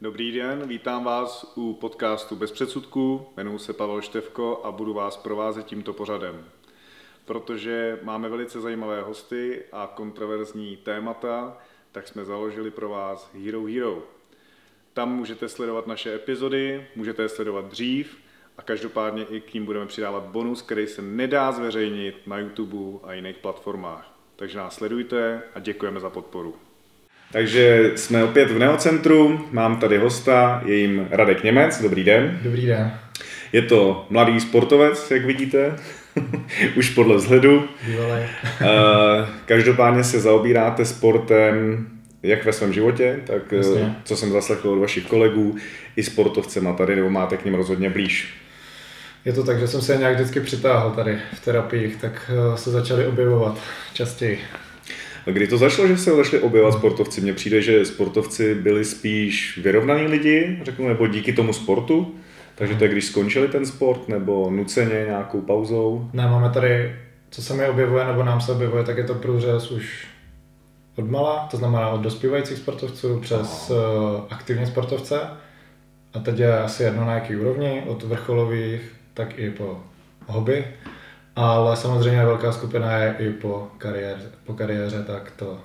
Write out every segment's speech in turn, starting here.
Dobrý den, vítám vás u podcastu Bez předsudků. Jmenuji se Pavel Števko a budu vás provázet tímto pořadem. Protože máme velice zajímavé hosty a kontroverzní témata, tak jsme založili pro vás Hero Hero. Tam můžete sledovat naše epizody, můžete je sledovat dřív a každopádně i k ním budeme přidávat bonus, který se nedá zveřejnit na YouTube a jiných platformách. Takže nás sledujte a děkujeme za podporu. Takže jsme opět v Neocentru, mám tady hosta, je jim Radek Němec, dobrý den. Dobrý den. Je to mladý sportovec, jak vidíte, už podle vzhledu. Bývalý. Každopádně se zaobíráte sportem jak ve svém životě, tak Jasně. co jsem zaslechl od vašich kolegů, i sportovcema tady, nebo máte k ním rozhodně blíž. Je to tak, že jsem se nějak vždycky přitáhl tady v terapiích, tak eh, se začali objevovat častěji. Kdy to začalo, že se začali objevovat sportovci? Mně přijde, že sportovci byli spíš vyrovnaní lidi, řeknu, nebo díky tomu sportu. Takže to je, když skončili ten sport, nebo nuceně nějakou pauzou? Ne, máme tady, co se mi objevuje, nebo nám se objevuje, tak je to průřez už od mala, to znamená od dospívajících sportovců přes uh, aktivní sportovce. A teď je asi jedno na jaký úrovni, od vrcholových, tak i po hobby. Ale samozřejmě velká skupina je i po kariéře, po kariéře tak to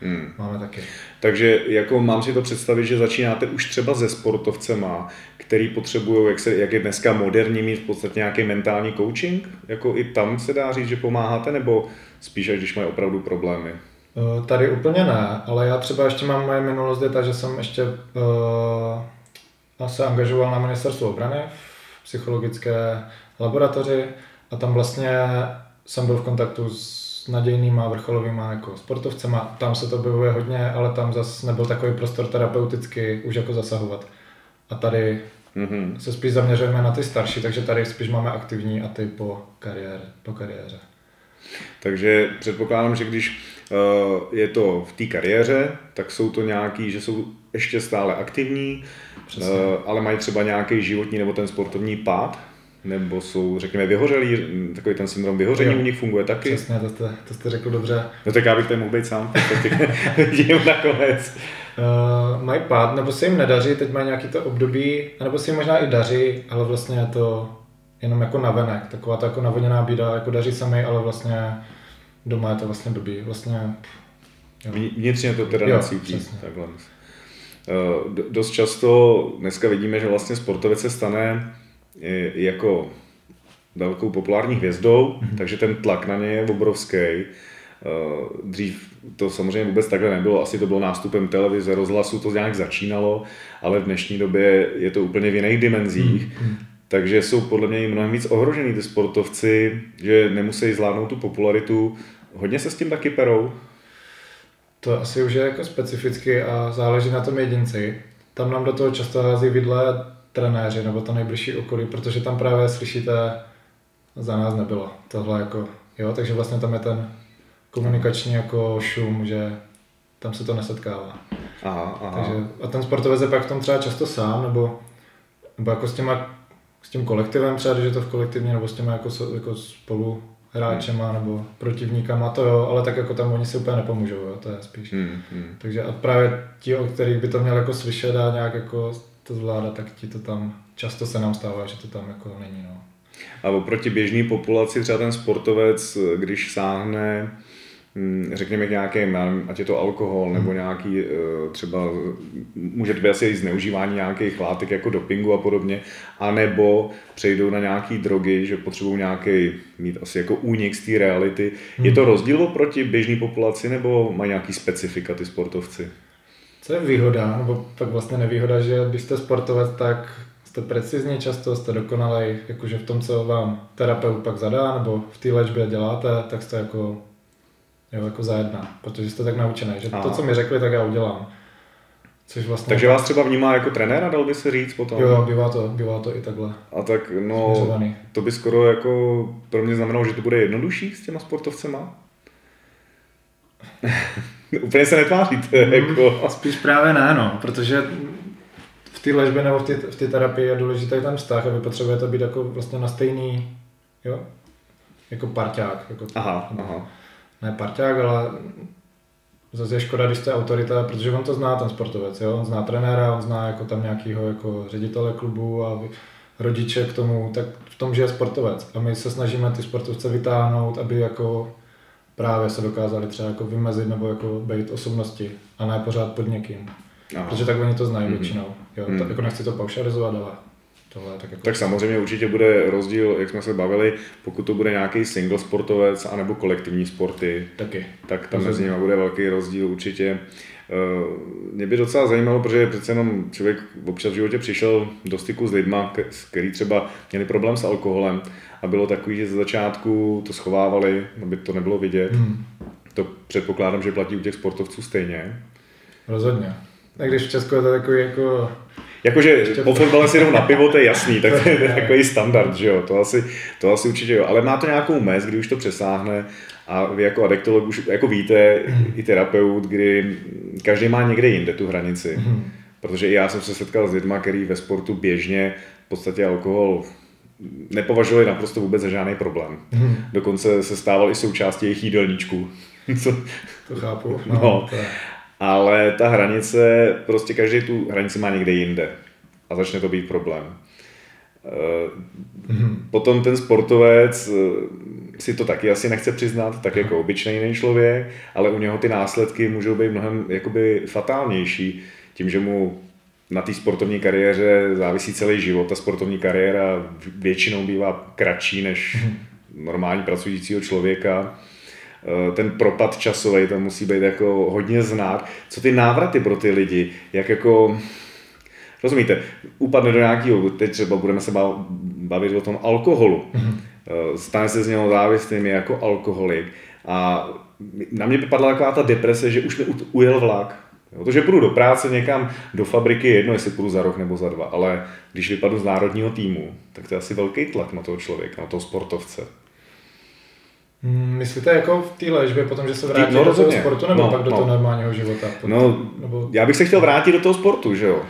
hmm. máme taky. Takže jako mám si to představit, že začínáte už třeba se sportovcema, který potřebují, jak, se, jak je dneska moderní, mít v podstatě nějaký mentální coaching? Jako i tam se dá říct, že pomáháte, nebo spíš, až když mají opravdu problémy? Eh, tady úplně ne, ale já třeba ještě mám moje minulost je že jsem ještě uh, se angažoval na ministerstvu obrany v psychologické laboratoři a tam vlastně jsem byl v kontaktu s nadějnýma vrcholovýma jako sportovcema. Tam se to objevuje hodně, ale tam zase nebyl takový prostor terapeuticky už jako zasahovat. A tady mm-hmm. se spíš zaměřujeme na ty starší, takže tady spíš máme aktivní a ty po, kariéře, po kariéře. Takže předpokládám, že když uh, je to v té kariéře, tak jsou to nějaký, že jsou ještě stále aktivní, uh, ale mají třeba nějaký životní nebo ten sportovní pád, nebo jsou, řekněme, vyhořelí, takový ten syndrom vyhoření jo. u nich funguje taky. Přesně, to jste, to jste řekl dobře. No tak já bych tady mohl být sám, vidím nakonec. Uh, mají pád, nebo se jim nedaří, teď mají nějaký to období, nebo se jim možná i daří, ale vlastně je to jenom jako navenek, taková ta jako navodněná bída, jako daří se mi, ale vlastně doma je to vlastně blbý, vlastně... Jo. Vnitřně to teda necítí, takhle. Uh, dost často dneska vidíme, že vlastně sportovec se stane jako velkou populární hvězdou, mm-hmm. takže ten tlak na ně je obrovský. Eh, dřív to samozřejmě vůbec takhle nebylo, asi to bylo nástupem televize, rozhlasu, to nějak začínalo, ale v dnešní době je to úplně v jiných dimenzích. Mm-hmm. Takže jsou podle mě i mnohem víc ohrožený ty sportovci, že nemusí zvládnout tu popularitu. Hodně se s tím taky perou? To asi už je jako specificky a záleží na tom jedinci. Tam nám do toho často hází vidle trenéři nebo to nejbližší okolí, protože tam právě slyšíte, za nás nebylo tohle jako, jo, takže vlastně tam je ten komunikační jako šum, že tam se to nesetkává. Aha, aha. Takže, a ten sportovec je pak v tom třeba často sám, nebo, nebo jako s těma, s tím kolektivem třeba, když je to v kolektivně, nebo s těma jako, jako spolu hráčema hmm. nebo protivníkama, to jo, ale tak jako tam oni si úplně nepomůžou, jo, to je spíš. Hmm, hmm. Takže a právě ti, o kterých by to měl jako slyšet a nějak jako to zvládá, tak ti to tam, často se nám stává, že to tam jako není. No. A oproti běžné populaci třeba ten sportovec, když sáhne hm, řekněme k nějakým, ať je to alkohol hmm. nebo nějaký eh, třeba, může to být asi i zneužívání nějakých látek jako dopingu a podobně, anebo přejdou na nějaký drogy, že potřebují nějaký, mít asi jako únik z té reality. Hmm. Je to rozdíl oproti běžné populaci nebo mají nějaký specifika ty sportovci? Co je výhoda, nebo pak vlastně nevýhoda, že když jste sportovec, tak jste precizní často, jste dokonalej, jakože v tom, co vám terapeut pak zadá, nebo v té léčbě děláte, tak jste jako, jo, jako zajedná, protože jste tak naučený, že Aha. to, co mi řekli, tak já udělám. Což vlastně Takže vás třeba vnímá jako trenéra, dal by se říct potom? Jo, bývá to, bývá to i takhle. A tak no, Směřovaný. to by skoro jako pro mě znamenalo, že to bude jednodušší s těma sportovcema? Úplně se netváříte. Mm, jako. Spíš právě ne, no, protože v té léčbě nebo v té v terapii je důležitý ten vztah a vy potřebujete být jako vlastně na stejný, jo, jako parťák. Jako, aha, aha. Ne parťák, ale zase je škoda, když jste autorita, protože on to zná, ten sportovec, jo? on zná trenéra, on zná jako tam nějakýho jako ředitele klubu a rodiče k tomu, tak v tom, že je sportovec. A my se snažíme ty sportovce vytáhnout, aby jako právě se dokázali třeba jako vymezit nebo jako být osobnosti a ne pořád pod někým. Aha. Protože tak oni to znají mm-hmm. většinou. Jo, mm. tak jako nechci to paušalizovat, ale tohle tak jako... Tak samozřejmě určitě bude rozdíl, jak jsme se bavili, pokud to bude nějaký single sportovec anebo kolektivní sporty, Taky. tak tam mezi nimi bude velký rozdíl určitě. Eh, mě by docela zajímalo, protože přece jenom člověk občas v životě přišel do styku s lidma, který třeba měli problém s alkoholem a bylo takový, že ze začátku to schovávali, aby to nebylo vidět. Hmm. To předpokládám, že platí u těch sportovců stejně. Rozhodně. A když v Česku je to takový jako Jakože po fotbale si jdou na pivo, to je jasný, tak to je takový standard, že jo, to asi, to asi určitě jo, ale má to nějakou mez, kdy už to přesáhne a vy jako adektolog už jako víte, mm. i terapeut, kdy každý má někde jinde tu hranici. Mm. Protože i já jsem se setkal s lidmi, který ve sportu běžně v podstatě alkohol nepovažovali naprosto vůbec za žádný problém. Mm. Dokonce se stával i součástí jejich jídelníčku. Co? To chápu. No, no. To je ale ta hranice, prostě každý tu hranici má někde jinde a začne to být problém. Mm-hmm. Potom ten sportovec eh, si to taky asi nechce přiznat, tak jako obyčejný člověk, ale u něho ty následky můžou být mnohem jakoby fatálnější, tím, že mu na té sportovní kariéře závisí celý život. Ta sportovní kariéra většinou bývá kratší než mhm. normální pracujícího člověka Eh, ten propad časový tam musí být jako hodně znát. Co ty návraty pro ty lidi, jak jako, rozumíte, upadne do nějakého, teď třeba budeme se bavit o tom alkoholu, mm-hmm. stane se z něho závislým jako alkoholik a na mě vypadla taková ta deprese, že už mi ujel vlak. Protože půjdu do práce někam, do fabriky, jedno, jestli půjdu za rok nebo za dva, ale když vypadnu z národního týmu, tak to je asi velký tlak na toho člověka, na toho sportovce. Hmm, myslíte jako v té léčbě potom, že se vrátí no, do toho sportu, nebo no, pak do no. toho normálního života? Potom, no, nebo... já bych se chtěl vrátit do toho sportu, že jo.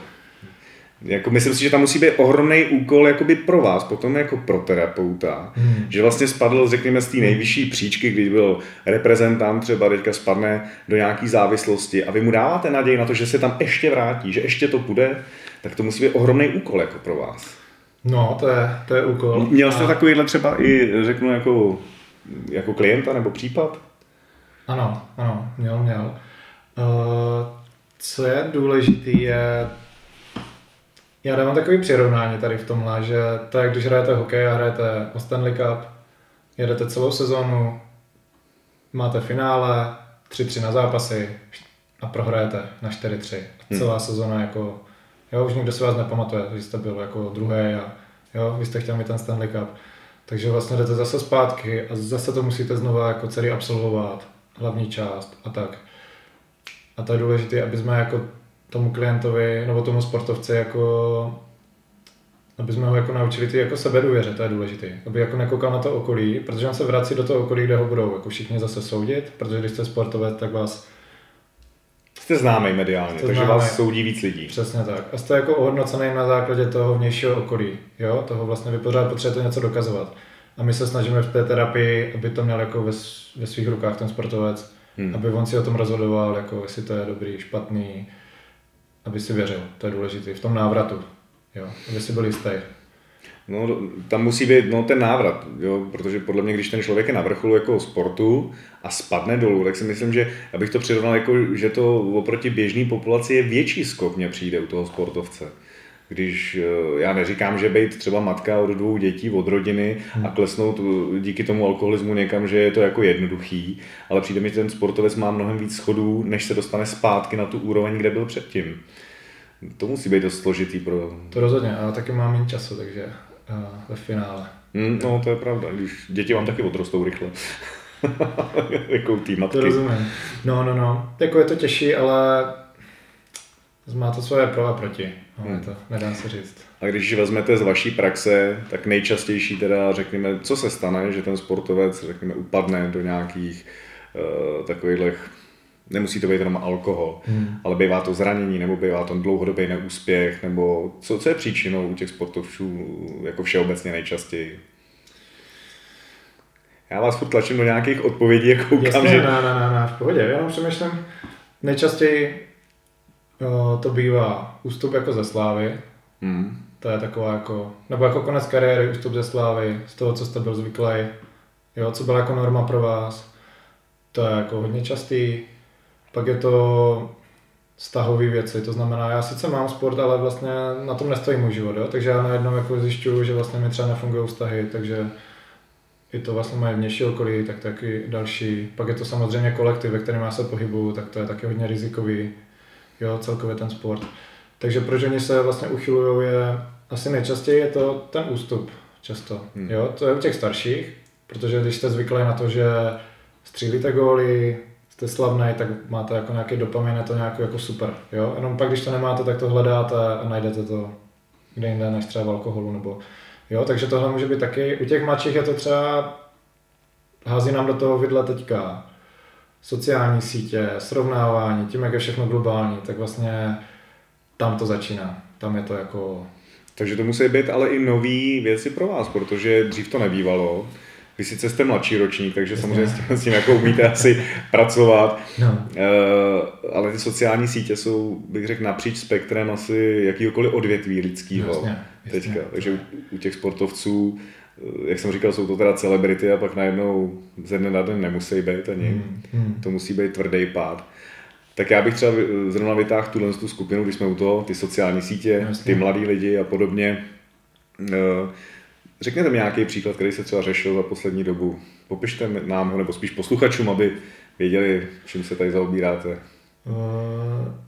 Jako myslím si, že tam musí být ohromný úkol jakoby pro vás, potom jako pro terapeuta, hmm. že vlastně spadl, řekněme, z té nejvyšší příčky, když byl reprezentant, třeba teďka spadne do nějaký závislosti a vy mu dáváte naději na to, že se tam ještě vrátí, že ještě to půjde, tak to musí být ohromný úkol jako pro vás. No, to je, to je úkol. Měl jste a... takovýhle třeba i, řeknu, jako jako klienta nebo případ? Ano, ano, měl, měl. Uh, co je důležité je, já dávám takový přirovnání tady v tomhle, že to je, když hrajete hokej a hrajete o Stanley Cup, jedete celou sezónu, máte finále, 3-3 na zápasy a prohrajete na 4-3. A celá hmm. sezóna jako, jo, už nikdo se vás nepamatuje, že jste byl jako druhý a jo, vy jste chtěl mít ten Stanley Cup. Takže vlastně jdete zase zpátky a zase to musíte znova jako celý absolvovat, hlavní část a tak. A to je důležité, aby jsme jako tomu klientovi nebo tomu sportovci jako aby jsme ho jako naučili ty jako sebedůvěře, to je důležité. Aby jako nekoukal na to okolí, protože on se vrací do toho okolí, kde ho budou jako všichni zase soudit, protože když jste sportovec, tak vás Jste známý mediálně, jste takže známý. vás soudí víc lidí. Přesně tak. A jste jako ohodnocený na základě toho vnějšího okolí. Jo? Toho vlastně vy pořád potřebujete něco dokazovat. A my se snažíme v té terapii, aby to měl jako ve, ve svých rukách ten sportovec, hmm. aby on si o tom rozhodoval, jako jestli to je dobrý, špatný, aby si věřil. To je důležité. V tom návratu. Jo? Aby si byl jistý. No, tam musí být no, ten návrat, jo? protože podle mě, když ten člověk je na vrcholu jako sportu a spadne dolů, tak si myslím, že abych to přirovnal, jako, že to oproti běžné populaci je větší skok, mě přijde u toho sportovce. Když eh, já neříkám, že být třeba matka od dvou dětí, od rodiny a hmm. klesnout eh, díky tomu alkoholismu někam, že je to jako jednoduchý, ale přijde mi, že ten sportovec má mnohem víc schodů, než se dostane zpátky na tu úroveň, kde byl předtím. To musí být dost složitý pro... To rozhodně, ale taky mám méně času, takže ve finále. Mm, no, to je pravda, když děti vám taky odrostou rychle. jako tý matky. To rozumím. No, no, no. Jako je to těžší, ale má to svoje pro a proti. No, hmm. to nedá se říct. A když vezmete z vaší praxe, tak nejčastější teda, řekněme, co se stane, že ten sportovec, řekněme, upadne do nějakých uh, takových nemusí to být jenom alkohol, hmm. ale bývá to zranění, nebo bývá to dlouhodobý neúspěch, nebo co, co je příčinou u těch sportovců jako všeobecně nejčastěji? Já vás furt tlačím do nějakých odpovědí a koukám, Jasně, že... ne, ne, ne, ne, v pohodě, jenom přemýšlím. Nejčastěji to bývá ústup jako ze slávy, Hmm. to je taková jako, nebo jako konec kariéry, ústup ze slávy, z toho, co jste byl zvyklý, jo, co byla jako norma pro vás, to je jako hodně častý. Pak je to vztahové věci, to znamená, já sice mám sport, ale vlastně na tom nestojí můj život, jo? takže já najednou jako zjišťuju, že vlastně mi třeba nefungují vztahy, takže i to vlastně moje vnější okolí, tak taky další. Pak je to samozřejmě kolektiv, ve kterém já se pohybuju, tak to je taky hodně rizikový, jo, celkově ten sport. Takže proč oni se vlastně uchylují je, asi nejčastěji je to ten ústup často, Hmm. jo, to je u těch starších, protože když jste zvyklí na to, že střílíte góly, jste slavný, tak máte jako nějaký dopamin, je to nějak jako super, jo, jenom pak, když to nemáte, tak to hledáte a najdete to kde jinde než třeba v alkoholu nebo Jo, takže tohle může být taky. U těch mladších je to třeba, hází nám do toho vidle teďka sociální sítě, srovnávání, tím, jak je všechno globální, tak vlastně tam to začíná. Tam je to jako... Takže to musí být ale i nové věci pro vás, protože dřív to nebývalo. Vy sice jste mladší ročník, takže Jasně. samozřejmě s tím, s tím jako umíte asi pracovat, No. Eh, ale ty sociální sítě jsou, bych řekl, napříč spektrem asi jakýkoliv odvětví lidského Jasně, jasně. teďka. Takže u, u těch sportovců, jak jsem říkal, jsou to teda celebrity a pak najednou ze dne na den nemusí být ani. Hmm, hmm. To musí být tvrdý pád. Tak já bych třeba zrovna vytáhl tuhle tu skupinu, když jsme u toho, ty sociální sítě, Jasně. ty mladí lidi a podobně. Eh, Řekněte mi nějaký příklad, který se třeba řešil za poslední dobu. Popište nám ho, nebo spíš posluchačům, aby věděli, čím se tady zaobíráte. Uh,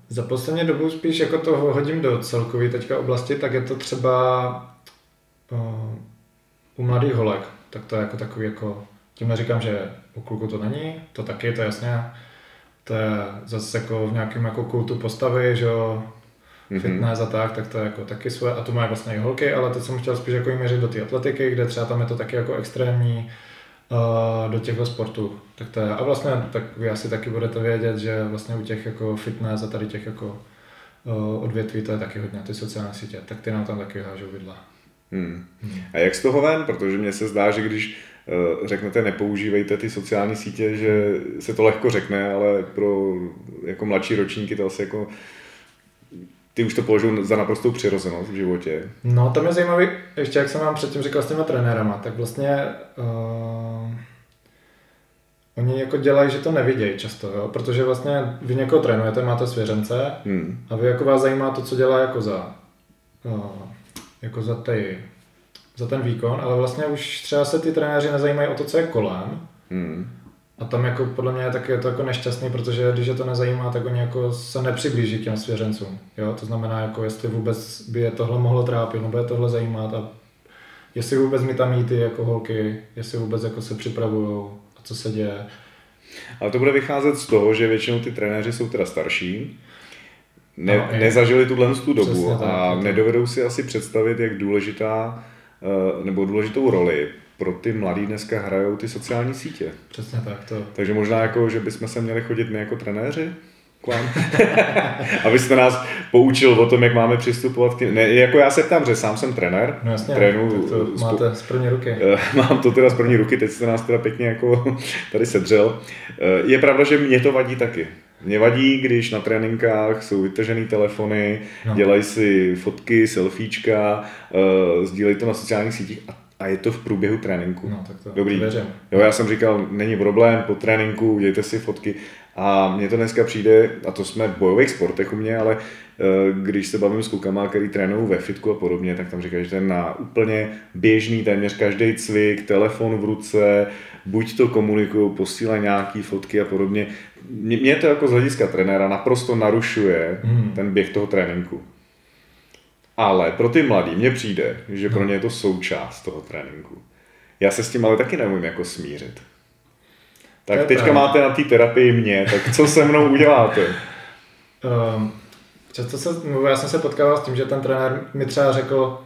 za poslední dobu spíš jako to hodím do celkové teďka oblasti, tak je to třeba uh, u mladých holek, tak to je jako takový jako, tím neříkám, že u kluku to není, to taky, to je jasně, to je zase jako v nějakém jako kultu postavy, že jo, Mhm. fitness a tak, tak to je jako taky svoje, a to mají vlastně i holky, ale teď jsem chtěl spíš jako měřit do té atletiky, kde třeba tam je to taky jako extrémní uh, do těchto sportů. Tak to je, a vlastně tak vy asi taky budete vědět, že vlastně u těch jako fitness a tady těch jako uh, odvětví to je taky hodně, ty sociální sítě, tak ty nám tam taky hážou vidla. Hmm. A jak z toho ven? Protože mně se zdá, že když eh, řeknete nepoužívejte ty sociální sítě, že se to lehko řekne, ale pro jako mladší ročníky to asi jako ty už to považují za naprostou přirozenost v životě. No, tam je zajímavý, ještě jak jsem vám předtím říkal s těma trenérama, tak vlastně uh, oni jako dělají, že to nevidějí často, jo? protože vlastně vy někoho trénujete, máte svěřence Hmm. a vy jako vás zajímá to, co dělá jako za, uh, jako za, tej, za ten výkon, ale vlastně už třeba se ty trenéři nezajímají o to, co je kolem Hmm. a tam jako podle mě je taky je to jako nešťastný, protože když je to nezajímá, tak oni jako se nepřiblíží k těm svěřencům. Jo? To znamená, jako jestli vůbec by je tohle mohlo trápit, nebo je tohle zajímat a jestli vůbec mi tam jí ty jako holky, jestli vůbec jako se připravují a co se děje. Ale to bude vycházet z toho, že většinou ty trenéři jsou teda starší, ne, No, i- nezažili tuhle tu dobu Přesně tak, a to. nedovedou si asi představit, jak důležitá eh, nebo důležitou roli pro ty mladí dneska hrajou ty sociální sítě. Přesně tak. To, Takže možná jako, že bychom se měli chodit my jako trenéři k vám, abyste nás poučil o tom, jak máme přistupovat k těm. Ne, jako já se ptám, že sám jsem trenér, no jasně, trénuju tak to spou- máte z první ruky. Eh, Mám to teda z první ruky, teď jste nás teda pěkně jako tady sedřel. Eh, Je pravda, že mě to vadí taky. Mě vadí, když na tréninkách jsou vytažený telefony, No. dělají si fotky, selfiečka, uh, sdílejí to na sociálních sítích a, a je to v průběhu tréninku. No, tak to, Dobrý. to věřím. Jo, já jsem říkal, není problém, po tréninku dějte si fotky. A mně to dneska přijde, a to jsme v bojových sportech u mě, ale eh, když se bavím s klukama, který trénují ve fitku a podobně, tak tam říkají, že ten na úplně běžný téměř každý cvik, telefon v ruce, buď to komunikují, posílají nějaký fotky a podobně. Mě, mě to jako z hlediska trenéra naprosto narušuje Hmm. ten běh toho tréninku. Ale pro ty mladý mně přijde, že pro ně je to součást toho tréninku. Já se s tím ale taky neumím jako smířit. To Tak je teďka máte na té terapii mě, tak co se mnou uděláte? Um, často se, já jsem se potkával s tím, že ten trenér mi třeba řekl,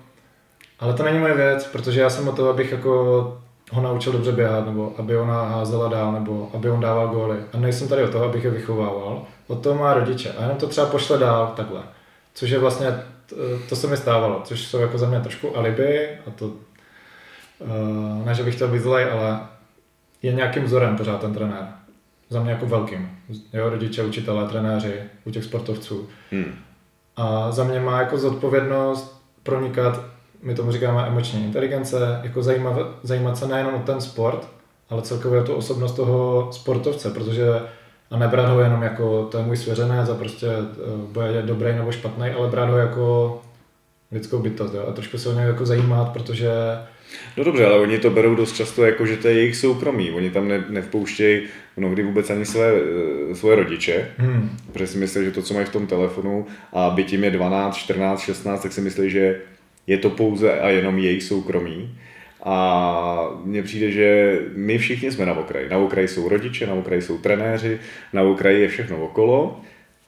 ale to není moje věc, protože já jsem o to, abych jako ho naučil dobře běhat, nebo aby ona házela dál, nebo aby on dával góly. A nejsem tady o toho, abych je vychovával. O to má rodiče. A jenom to třeba pošle dál takhle. Což je vlastně, to, se mi stávalo, což jsou jako za mě trošku alibi a to, uh, ne, že bych chtěl být zlej, ale je nějakým vzorem pořád ten trenér. Za mě jako velkým. Jo, rodiče, učitelé, trenéři, u těch sportovců. Hmm. A za mě má jako zodpovědnost pronikat, my tomu říkáme emoční inteligence, jako zajímat, zajímat se nejenom o ten sport, ale celkově o tu osobnost toho sportovce, protože a nebrat ho jenom jako to je můj svěřenec a prostě uh, bude dobrý nebo špatný, ale brát ho jako lidskou bytost jo? a trošku se o něj jako zajímat, protože No dobře, ale oni to berou dost často jako, že to je jejich soukromí. Oni tam ne, nevpouštějí mnohdy vůbec ani své, eh, svoje rodiče, hmm. protože si myslí, že to, co mají v tom telefonu a byť jim je 12, 14, 16, tak si myslí, že je to pouze a jenom jejich soukromí. A mně přijde, že my všichni jsme na okraji. Na okraji jsou rodiče, na okraji jsou trenéři, na okraji je všechno okolo.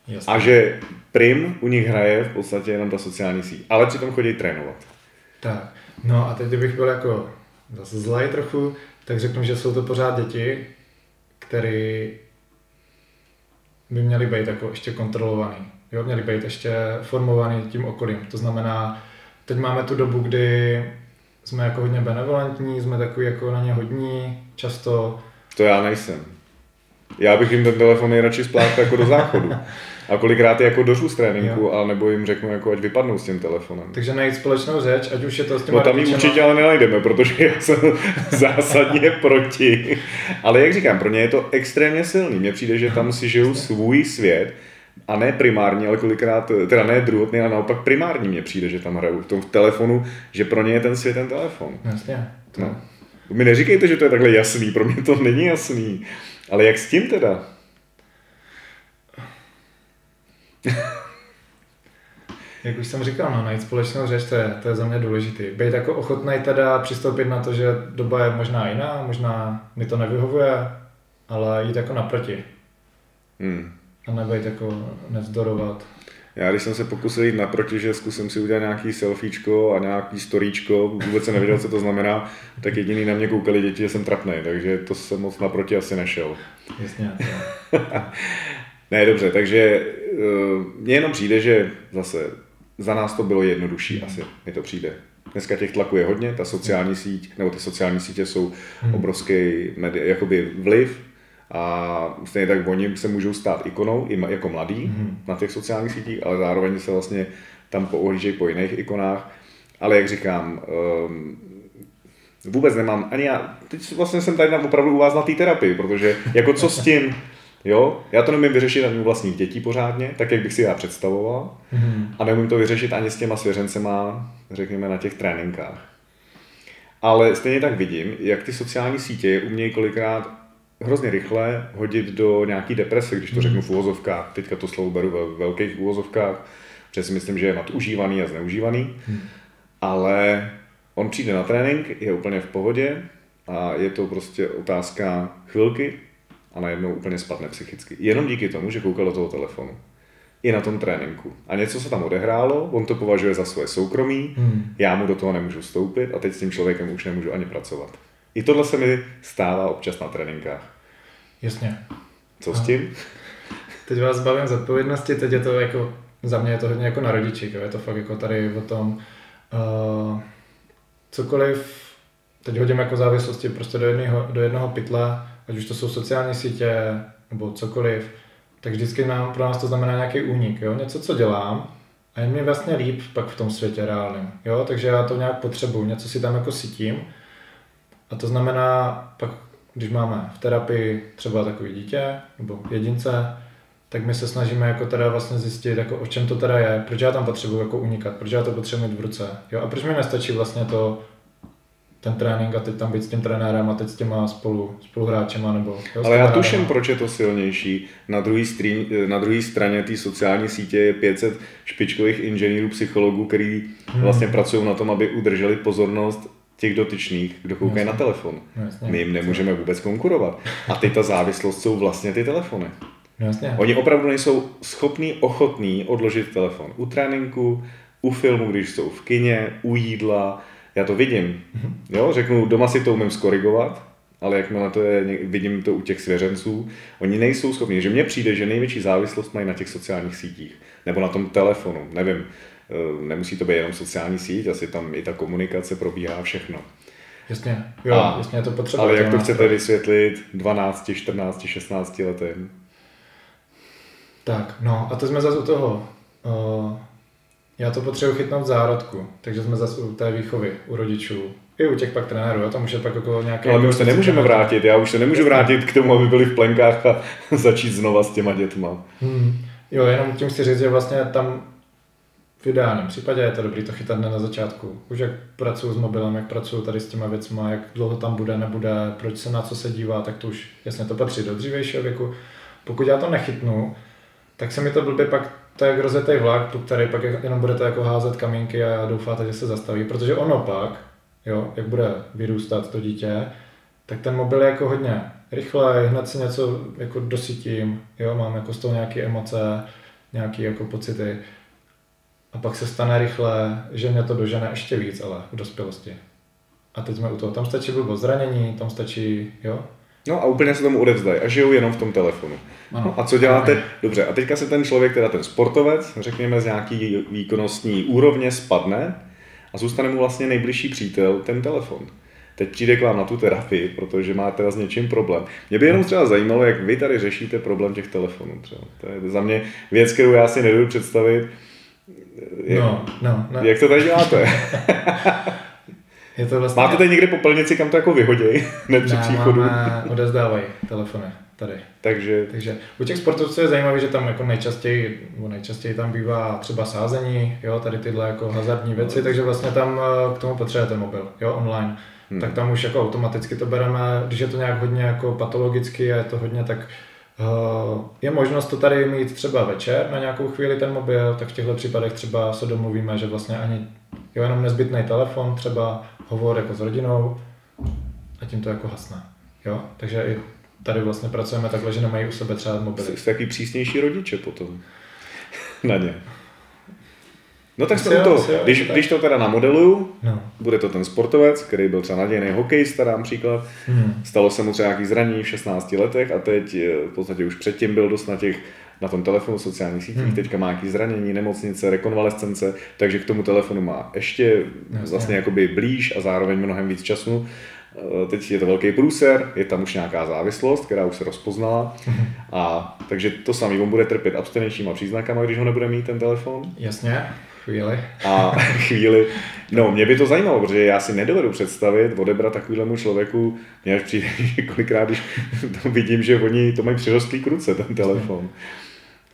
Jasně. A že prim u nich hraje v podstatě jenom ta sociální síť. Ale přitom chodí trénovat. Tak. No a teď, kdybych byl jako zase zlej trochu, tak řeknu, že jsou to pořád děti, které by měly být jako ještě kontrolovaný. Jo, měly být ještě formovaný tím okolím. To znamená, teď máme tu dobu, kdy jsme jako hodně benevolentní, jsme takový jako na ně hodní, často. To já nejsem. Já bych jim ten telefon nejradši splátil jako do záchodu. A kolikrát je jako dožu z tréninku, jo. ale nebo jim řeknu, jako ať vypadnou s tím telefonem. Takže najít společnou řeč, ať už je to s těma No tam ji určitě ale nenajdeme, protože já jsem zásadně proti. Ale jak říkám, pro ně je to extrémně silný. Mně přijde, že tam si žijou svůj svět, a ne primární, ale kolikrát, teda ne druhotný, ale naopak primární mně přijde, že tam hrajou v tom telefonu, že pro ně je ten svět ten telefon. Jasně. To... No. Mi neříkejte, že to je takhle jasný, pro mě to není jasný. Ale jak s tím teda? Jak už jsem říkal, no, najít společnou řeč, to je, to je za mě důležitý. Být jako ochotný teda přistoupit na to, že doba je možná jiná, možná mi to nevyhovuje, ale jít jako naproti. Hmm. A nebejt jako nevzdorovat. Já když jsem se pokusil jít naproti, že zkusím si udělat nějaký selfiečko a nějaký storíčko, vůbec jsem nevěděl, co to znamená, tak jediný na mě koukali děti, že jsem trapný, takže to jsem moc naproti asi nešel. Jasně. ne, dobře, takže uh, mně jenom přijde, že zase za nás to bylo jednodušší, hmm. asi mi to přijde. Dneska těch tlaků je hodně, ta sociální síť, nebo ty sociální sítě jsou hmm. obrovský medi, jakoby vliv a stejně tak oni se můžou stát ikonou i jako mladí mm-hmm. na těch sociálních sítích, ale zároveň se vlastně tam poohlížejí po jiných ikonách. Ale jak říkám, um, vůbec nemám ani já, teď vlastně jsem tady opravdu u vás na té terapii, protože jako co s tím, jo, já to nemím vyřešit ani u vlastních dětí pořádně, tak jak bych si já představoval mm-hmm. a nemím to vyřešit ani s těma svěřencema, řekněme, na těch tréninkách. Ale stejně tak vidím, jak ty sociální sítě umějí kolikrát hrozně rychle hodit do nějaký deprese, když to hmm. řeknu v úvozovkách. Teďka to slovo beru ve velkých úvozovkách, protože si myslím, že je nadužívaný a zneužívaný. Hmm. Ale on přijde na trénink, je úplně v pohodě a je to prostě otázka chvilky a najednou úplně spadne psychicky. Jenom díky tomu, že koukal do toho telefonu. I na tom tréninku. A něco se tam odehrálo, on to považuje za svoje soukromí, hmm. já mu do toho nemůžu vstoupit a teď s tím člověkem už nemůžu ani pracovat. I tohle se mi stává občas na tréninkách. Jasně. Co s tím? Teď vás bavím z odpovědnosti, teď je to jako, za mě je to hodně jako na rodičích, je to fakt jako tady o tom, uh, cokoliv, teď hodím jako závislosti prostě do jednoho, do jednoho pytle, ať už to jsou sociální sítě nebo cokoliv, tak vždycky nám, pro nás to znamená nějaký únik, jo? něco, co dělám a je mi vlastně líp pak v tom světě reálném, jo? takže já to nějak potřebuju, něco si tam jako sytím a to znamená, pak, když máme v terapii třeba takový dítě nebo jedince, tak my se snažíme jako teda vlastně zjistit, jako o čem to teda je, proč já tam potřebuji jako unikat, proč já to potřebuji mít v ruce, jo, a proč mi nestačí vlastně to, ten trénink a teď tam být s tím trenérem a teď s těma spolu, spoluhráčema nebo... Jo, Ale já tuším, proč je to silnější. Na druhé na druhý straně té sociální sítě je 500 špičkových inženýrů, psychologů, který hmm. vlastně pracují na tom, aby udrželi pozornost těch dotyčných, kdo koukají na telefon. Jasně. My jim nemůžeme vůbec konkurovat. A teď ta závislost jsou vlastně ty telefony. Jasně. Oni opravdu nejsou schopní, ochotní odložit telefon. U tréninku, u filmu, když jsou v kině, u jídla. Já to vidím. Mhm. Jo, řeknu, doma si to umím skorigovat, ale jakmile to je, vidím to u těch svěřenců, oni nejsou schopni. Že mně přijde, že největší závislost mají na těch sociálních sítích nebo na tom telefonu. Nevím, nemusí to být jenom sociální síť, asi tam i ta komunikace probíhá všechno. Jasně, jo, A- jasně je to potřeba. Ale jak to chcete vysvětlit 12, 14, 16 letým? Tak, no a to jsme zase u toho. Uh, já to potřebuji chytnout v zárodku, takže jsme zase u té výchovy, u rodičů. I u těch pak trenérů, jo, to může pak jako nějaké... Ale my už se nemůžeme vrátit, já už se nemůžu vrátit k tomu, aby byli v plenkách a začít znova s těma dětma. Hmm. Jo, jenom tím chci říct, že vlastně tam v ideálním případě je to dobrý to chytat na začátku. Už jak pracuju s mobilem, jak pracuju tady s těma věcma, jak dlouho tam bude, nebude, proč se na co se dívá, tak to už jasně to patří do dřívějšího věku. Pokud já to nechytnu, tak se mi to blbě pak jak rozjetý vlak, po který pak jenom budete jako házet kamínky a doufáte, že se zastaví, protože ono pak, jo, jak bude vyrůstat to dítě, tak ten mobil je jako hodně rychle, hned si něco jako dosytím, jo, mám jako z toho nějaké emoce, nějaké jako pocity. A pak se stane rychle, že mě to dožene ještě víc, ale v dospělosti. A teď jsme u toho. Tam stačí bylo zranění, tam stačí, jo? No a úplně se tomu odevzdají a žijou jenom v tom telefonu. No a co děláte? Dobře, a teďka se ten člověk, teda ten sportovec, řekněme z nějaký výkonnostní úrovně, spadne a zůstane mu vlastně nejbližší přítel, ten telefon. Teď přijde k vám na tu terapii, protože má teda s něčím problém. Mě by jenom třeba zajímalo, jak vy tady řešíte problém těch telefonů. Třeba. To je za mě věc, kterou já si nedovedu představit. Jak, No, no, no. jak to tady děláte? Je to vlastně... Máte tady někde popelnici, kam to jako vyhoděj hned při Ne, příchodu? máme, odezdávají telefony tady. Takže Takže u těch sportovců je zajímavé, že tam jako nejčastěji, nejčastěji tam bývá třeba sázení, jo, tady tyhle jako hazardní věci, takže vlastně tam eh, k tomu potřebujete mobil, jo, online. Hmm. Tak tam už jako automaticky to bereme, když je to nějak hodně jako patologicky a je to hodně tak je možnost to tady mít třeba večer na nějakou chvíli ten mobil, tak v těchto případech třeba se domluvíme, že vlastně ani jo, jenom nezbytný telefon, třeba hovor jako s rodinou a tím to jako hasne. Jo? Takže i tady vlastně pracujeme takhle, že nemají u sebe třeba mobily. jste takový přísnější rodiče potom. na ně. No tak jsme u jo, Když, to tak. když to teda namodeluju, No. bude to ten sportovec, který byl třeba nadějný hokejista, dám příklad. Hmm. Stalo se mu třeba nějaký zranění v 16 letech a teď eh, v podstatě už předtím byl dost na těch na tom telefonu, sociálních sítích, Hmm. teďka má nějaký zranění, nemocnice, rekonvalescence, takže k tomu telefonu má ještě Jasně. vlastně jakoby blíž a zároveň mnohem víc času. Eh, Teď je to velký průser, je tam už nějaká závislost, která už se rozpoznala. A takže to samý, on bude trpět abstinenčníma příznakama, když ho nebude mít ten telefon. Jasně, chvíli. A chvíli, no mě by to zajímalo, protože já si nedovedu představit odebrat takovému člověku, mě až přijde, kolikrát, když to vidím, že oni to mají přirostlý k ruce, ten telefon.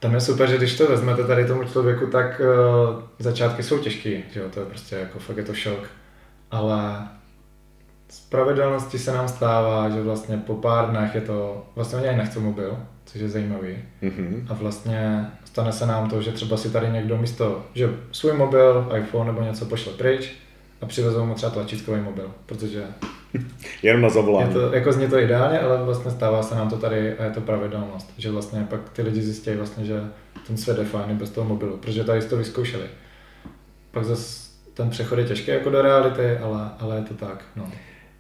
Tam je super, že když to vezmete tady tomu člověku, tak uh, začátky jsou těžký, že jo, to je prostě jako fakt je to šok. Ale z pravidelnosti se nám stává, že vlastně po pár dnech je to, vlastně oni ani nechcou mobil, což je zajímavý. Mhm. A vlastně stane se nám to, že třeba si tady někdo místo, že svůj mobil, iPhone nebo něco pošle pryč a přivezou mu třeba tlačítkový mobil, protože Jenom na je zavolání. to, jako zní to ideálně, ale vlastně stává se nám to tady a je to pravidelnost, že vlastně pak ty lidi zjistí vlastně, že ten svět je fajn bez toho mobilu, protože tady to vyzkoušeli. Pak zase ten přechod je těžký jako do reality, ale, ale je to tak, no.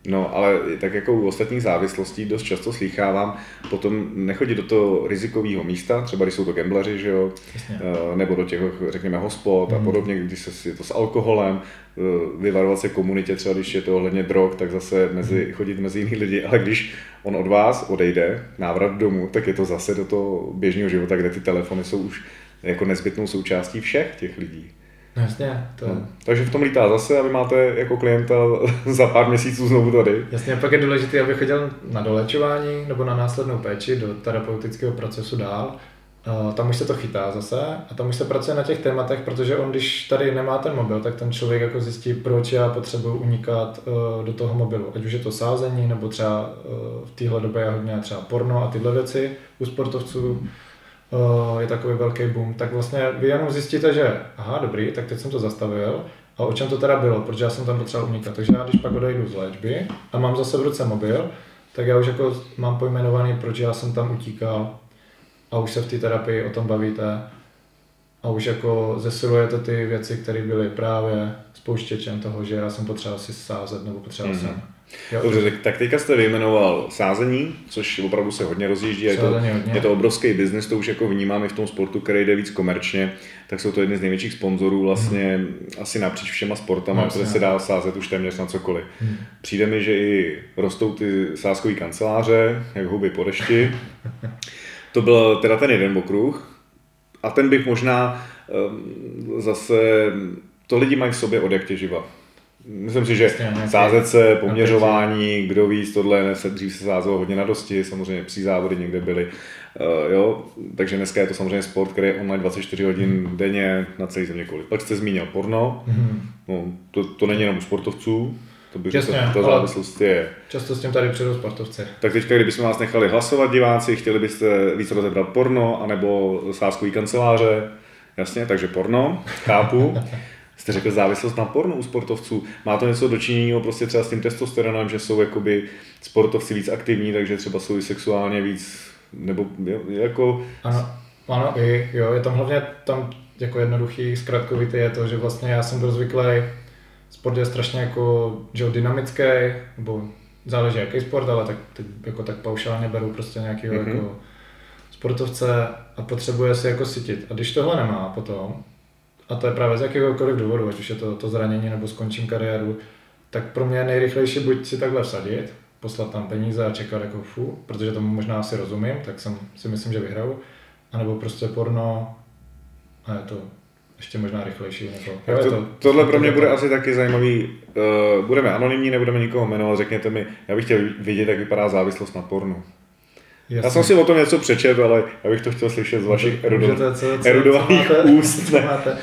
No, ale tak jako u ostatních závislostí dost často slýchávám, potom nechodit do toho rizikového místa, třeba když jsou to gambleři, že jo, Jasně. Eh, nebo do těch, řekněme, hospod a Hmm. podobně, když se je to s alkoholem, eh, vyvarovat se komunitě, třeba když je to ohledně drog, tak zase mezi, chodit mezi jiný lidi, ale když on od vás odejde, návrat domů, tak je to zase do toho běžného života, kde ty telefony jsou už jako nezbytnou součástí všech těch lidí. No jasně, to, No. Takže v tom lítá zase a vy máte jako klienta za pár měsíců znovu tady. Jasně, pak je důležité, aby chodil na dolečování nebo na následnou péči do terapeutického procesu dál. Uh, tam už se to chytá zase a tam už se pracuje na těch tématech, protože on, když tady nemá ten mobil, tak ten člověk jako zjistí, proč já potřebuji unikat uh, do toho mobilu. Ať už je to sázení, nebo třeba uh, v téhle době je hodně třeba porno a tyhle věci u sportovců uh, je takový velký boom, tak vlastně vy jenom zjistíte, že aha, dobrý, tak teď jsem to zastavil, a o čem to teda bylo, protože já jsem tam potřeboval unikat. Takže já když pak odejdu z léčby a mám zase v ruce mobil, tak já už jako mám pojmenovaný, proč já jsem tam utíkal. A už se v té terapii o tom bavíte a už jako zesiluje to ty věci, které byly právě spouštěčem toho, že já jsem potřeboval si sázet nebo potřeboval mm-hmm. jsem Jo. Dobře, tak teďka jste vyjmenoval sázení, což opravdu se hodně rozjíždí. Je to, je to obrovský biznis, to už jako vnímáme v tom sportu, který jde víc komerčně, tak jsou to jedni z největších sponzorů vlastně hmm. asi napříč všema sportama, no, protože se dá sázet už téměř na cokoliv. Hmm. Přijde mi, že i rostou ty sázkové kanceláře, jak huby po dešti. To byl teda ten jeden okruh. A ten bych možná um, zase, to lidi mají v sobě od jak těživa Myslím si, že sázet se, poměřování, kdo ví, tohle se dřív se sázelo hodně na dosti, samozřejmě pří závody někde byly. Uh, jo, takže dneska je to samozřejmě sport, který je online 24 hodin mm. denně na celý země kolik. Pak jste zmínil porno, mm. no, to, to není jenom u sportovců, to by Jasně, to, ta závislost je. Často s tím tady přijdou sportovci. Tak teďka, kdybychom vás nechali hlasovat diváci, chtěli byste víc rozebrat porno, anebo sázkový kanceláře, jasně, takže porno, chápu. jste řekl závislost na pornu u sportovců. Má to něco dočiněného prostě třeba s tím testosteronem, že jsou jakoby sportovci víc aktivní, takže třeba jsou i sexuálně víc, nebo jako... Ano, ano i, jo, je tam hlavně tam jako jednoduchý, zkratkovitý je to, že vlastně já jsem byl zvyklý, sport je strašně jako, že dynamický, nebo záleží jaký sport, ale tak, teď jako tak paušálně beru prostě nějakého mm-hmm. jako sportovce a potřebuje se jako sytit. A když tohle nemá potom, a to je právě z jakéhokoliv důvodu, ať už je to, to zranění nebo skončím kariéru, tak pro mě je nejrychlejší buď si takhle vsadit, poslat tam peníze a čekat jako fu, protože tomu možná asi rozumím, tak jsem si myslím, že vyhraju, anebo prostě porno a je to ještě možná rychlejší. Jo, to, to, tohle pro mě bude asi taky zajímavý. Uh, budeme anonymní, nebudeme nikoho jmenovat, řekněte mi, já bych chtěl vidět, jak vypadá závislost na pornu. Jasně. Já jsem si o tom něco přečetl, ale já bych to chtěl slyšet z vašich erudovaných úst. Co máte,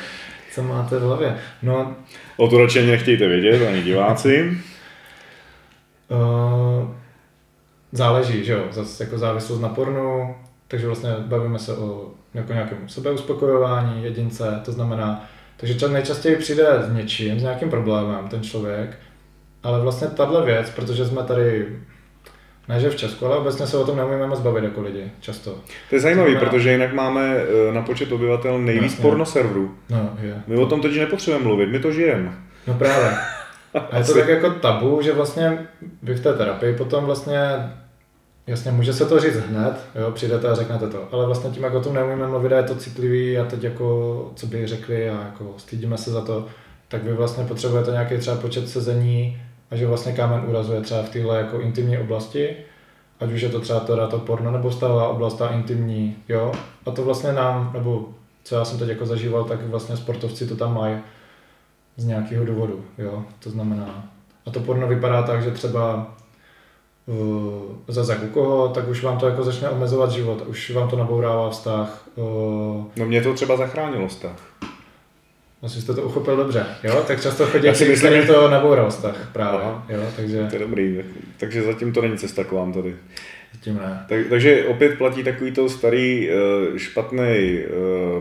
co máte v hlavě? No, o to radši nechtějte vědět, ani diváci. Uh, záleží, že jo, zase jako závislost na pornu, takže vlastně bavíme se o jako nějakém sebeuspokojování jedince, to znamená, takže nejčastěji přijde s něčím, s nějakým problémem ten člověk, ale vlastně tahle věc, protože jsme tady ne, že v Česku, ale obecně se o tom neumíme moc bavit jako lidi, často. To je zajímavé, protože jinak máme eh, na počet obyvatel nejvíc no, porno serverů. No, je. My o tom teď nepotřebujeme mluvit, my to žijeme. No právě. A je to tak jako tabu, že vlastně vy v té terapii potom vlastně, jasně může se to říct hned, jo, přijdete a řeknete to, ale vlastně tím, jak o tom neumíme mluvit a je to citlivý a teď jako, co by řekli a jako stydíme se za to, tak vy vlastně potřebujete nějaký třeba počet sezení, a že vlastně kámen urazuje třeba v téhle jako intimní oblasti, ať už je to třeba teda to porno nebo stavová oblast, ta intimní, jo. A to vlastně nám, nebo co já jsem teď jako zažíval, tak vlastně sportovci to tam mají z nějakého důvodu, jo. To znamená, a to porno vypadá tak, že třeba uh, zase u koho, tak už vám to jako začne omezovat život, už vám to nabourává vztah. Uh, no mě to třeba zachránilo vztah. Asi jste to uchopil dobře, jo? Tak často chodí, si myslím, že to naboural vztah právě, jo? Takže... To je dobrý, takže zatím to není cesta k vám tady. Zatím ne. Tak, takže opět platí takový to starý uh, špatný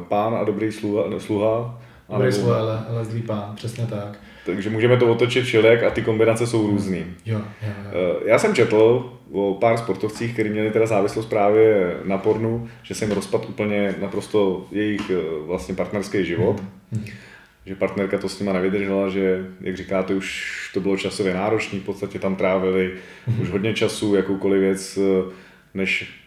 pán a dobrý sluha. sluha dobrý nebo... sluha, ale, ale zlý pán, přesně tak. Takže můžeme to otočit všelijak a ty kombinace jsou různý. Jo, jo, jo. Uh, já jsem četl o pár sportovcích, kteří měli teda závislost právě na pornu, že se jim rozpad úplně naprosto jejich vlastně partnerský život. Hmm. Hmm že partnerka to s nima nevydržela, že, jak říkáte, už to bylo časově náročné, v podstatě tam trávili mm-hmm. už hodně času, jakoukoliv věc, eh, než eh,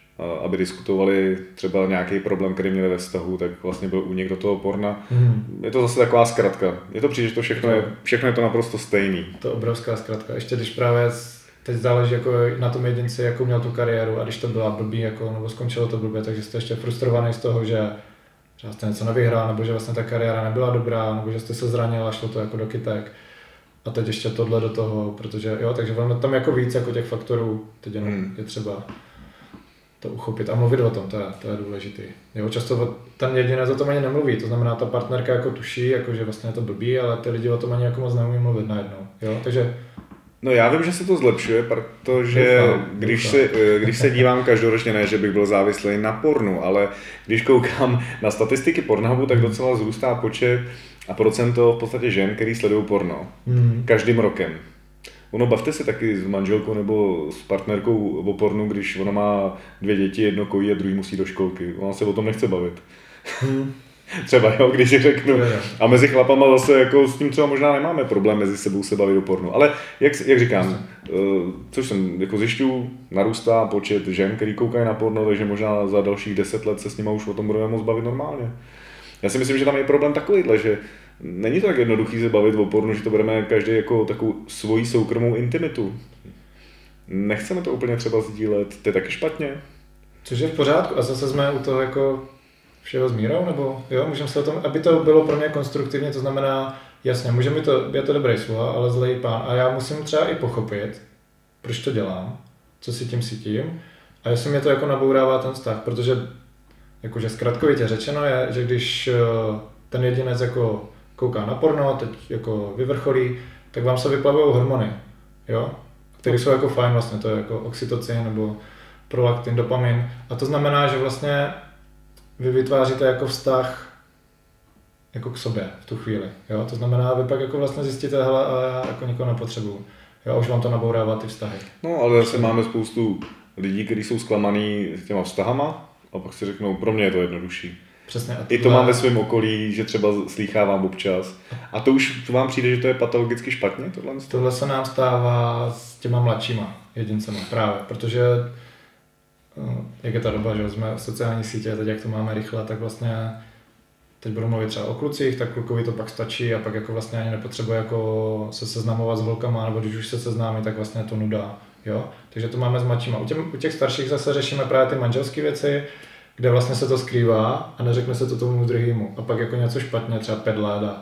aby diskutovali třeba nějaký problém, který měli ve vztahu, tak vlastně byl u někdo toho porna. Mm. Je to zase taková zkratka. Je to přijde, že to všechno je, všechno je to naprosto stejný. To je obrovská zkratka. Ještě když právě teď záleží jako na tom jedinci, jakou měl tu kariéru a když to byla blbý, jako, nebo skončilo to blbě, takže jste ještě frustrovaný z toho, že třeba jste něco nevyhrál, nebo že vlastně ta kariéra nebyla dobrá, nebo že jste se zranil a šlo to jako do kytek. A teď ještě tohle do toho, protože jo, takže tam jako víc jako těch faktorů, teď jenom hmm. je třeba to uchopit a mluvit o tom, to je, to je důležitý. Jo, často ten jedinec o tom ani nemluví, to znamená, ta partnerka jako tuší, jako že vlastně je to blbý, ale ty lidi o tom ani jako moc neumí mluvit najednou. Jo, takže No já vím, že se to zlepšuje, protože doufám, když, doufám. Se, když se dívám každoročně, ne, že bych byl závislý na pornu, ale když koukám na statistiky Pornhubu, tak docela zrůstá počet a procento v podstatě žen, který sledují porno. Mm. Každým rokem. Ono bavte se taky s manželkou nebo s partnerkou o pornu, když ona má dvě děti, jedno kojí a druhý musí do školky. Ona se o tom nechce bavit. Mm. třeba, jo, když řeknu. A mezi chlapama zase jako s tím třeba možná nemáme problém mezi sebou se bavit o pornu. Ale jak, jak říkám, eh, což jsem jako zjišťu, narůstá počet žen, který koukají na porno, takže možná za dalších deset let se s nimi už o tom budeme moct bavit normálně. Já si myslím, že tam je problém takovýhle, že není to tak jednoduchý se bavit o pornu, že to bereme každý jako takovou svoji soukromou intimitu. Nechceme to úplně třeba sdílet, to je taky špatně. Což je v pořádku a zase jsme u toho jako všeho s mírou, nebo jo, můžeme se o tom, aby to bylo pro mě konstruktivně, to znamená, jasně, může mi to, je to dobrý sluha, ale zlej pán a já musím třeba i pochopit, proč to dělám, co si tím cítím a jestli mě to jako nabourává ten vztah, protože jakože zkratkovitě řečeno je, že když eh, ten jedinec jako kouká na porno, teď jako vyvrcholí, tak vám se vyplavují hormony, jo, které jsou jako fajn vlastně, to je jako oxytocin nebo prolaktin, dopamin a to znamená, že vlastně vy vytváříte jako vztah jako k sobě v tu chvíli. Jo? To znamená, vy pak jako vlastně zjistíte, hele, ale já jako nikoho nepotřebuju. Jo, už vám to nabourává ty vztahy. No, ale zase máme spoustu lidí, kteří jsou zklamaný těma vztahama a pak si řeknou, pro mě je to jednodušší. Přesně. I to mám ve svém okolí, že třeba slýchávám občas. A to už to vám přijde, že to je patologicky špatně? Tohle, tohle se nám stává s těma mladšíma jedincema právě, protože Eh, jak je ta doba, že jsme sociální sítě, teď jak to máme rychle, tak vlastně teď budu mluvit třeba o klucích, tak klukovi to pak stačí a pak jako vlastně ani nepotřebuje jako se seznamovat s volkama, nebo když už se seznámí, tak vlastně to nuda. Jo? Takže to máme s mladšíma. U, těm, u těch starších zase řešíme právě ty manželské věci, kde vlastně se to skrývá a neřekne se to tomu druhému. A pak jako něco špatně, třeba let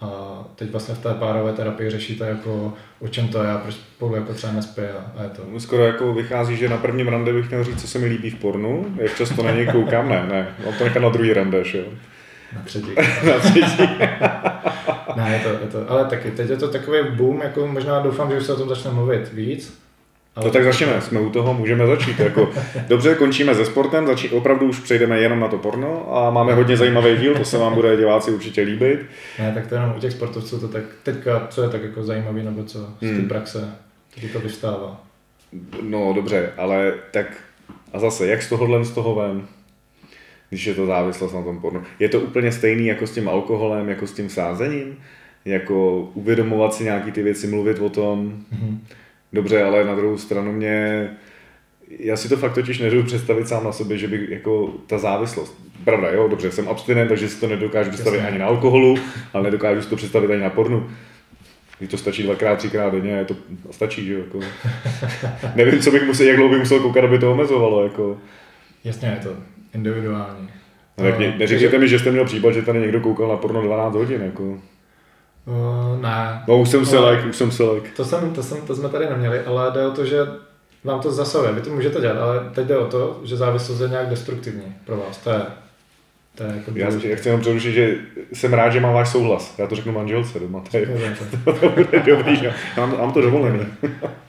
a teď vlastně v té párové terapii řešíte jako o čem to je a proč spolu jako třeba nespí a, a je to. No, skoro jako vychází, že na prvním rande bych měl říct, co se mi líbí v pornu, jak často na něj koukám, ne, ne, on to nechá na druhý rande, jo. Na třetí. na třetí. ne, je to, je to, ale taky, teď je to takový boom, jako možná doufám, že už se o tom začne mluvit víc, ale no tak začneme, jsme u toho, můžeme začít. Jako, dobře, končíme se sportem, začít, opravdu už přejdeme jenom na to porno a máme hodně zajímavý díl, to se vám bude diváci určitě líbit. Ne, tak to jenom u těch sportovců to tak, teďka, co je tak jako zajímavý, nebo co z té hmm. praxe, taky to vystává. No dobře, ale tak a zase, jak z tohohle z toho vem? když je to závislost na tom pornu. Je to úplně stejný jako s tím alkoholem, jako s tím sázením? Jako uvědomovat si nějaký ty věci, mluvit o tom? Mm-hmm dobře, ale na druhou stranu mě, já si to fakt totiž nedovedu představit sám na sobě, že by jako ta závislost, pravda, jo, dobře, jsem abstinent, takže si to nedokážu představit Jasně. ani na alkoholu, ale nedokážu si to představit ani na pornu. Když to stačí dvakrát, třikrát denně, to stačí, že jo, jako. Nevím, co bych musel, jak dlouho bych musel koukat, aby to omezovalo, jako. Jasně, je to individuální. No, tak neřekněte mi, že jste měl případ, že tady někdo koukal na porno 12 hodin, jako. Uh, ne. No už jsem se like, už jsem se like. To, jsem, to, jsem, to jsme tady neměli, ale jde o to, že vám to zasahuje. Vy to můžete dělat, ale teď jde o to, že závislost je nějak destruktivní pro vás. To je, to je jako já, já chci jenom přerušit, že jsem rád, že mám váš souhlas. Já to řeknu manželce doma. To, je, to, to bude dobrý, já mám, mám to dovolený.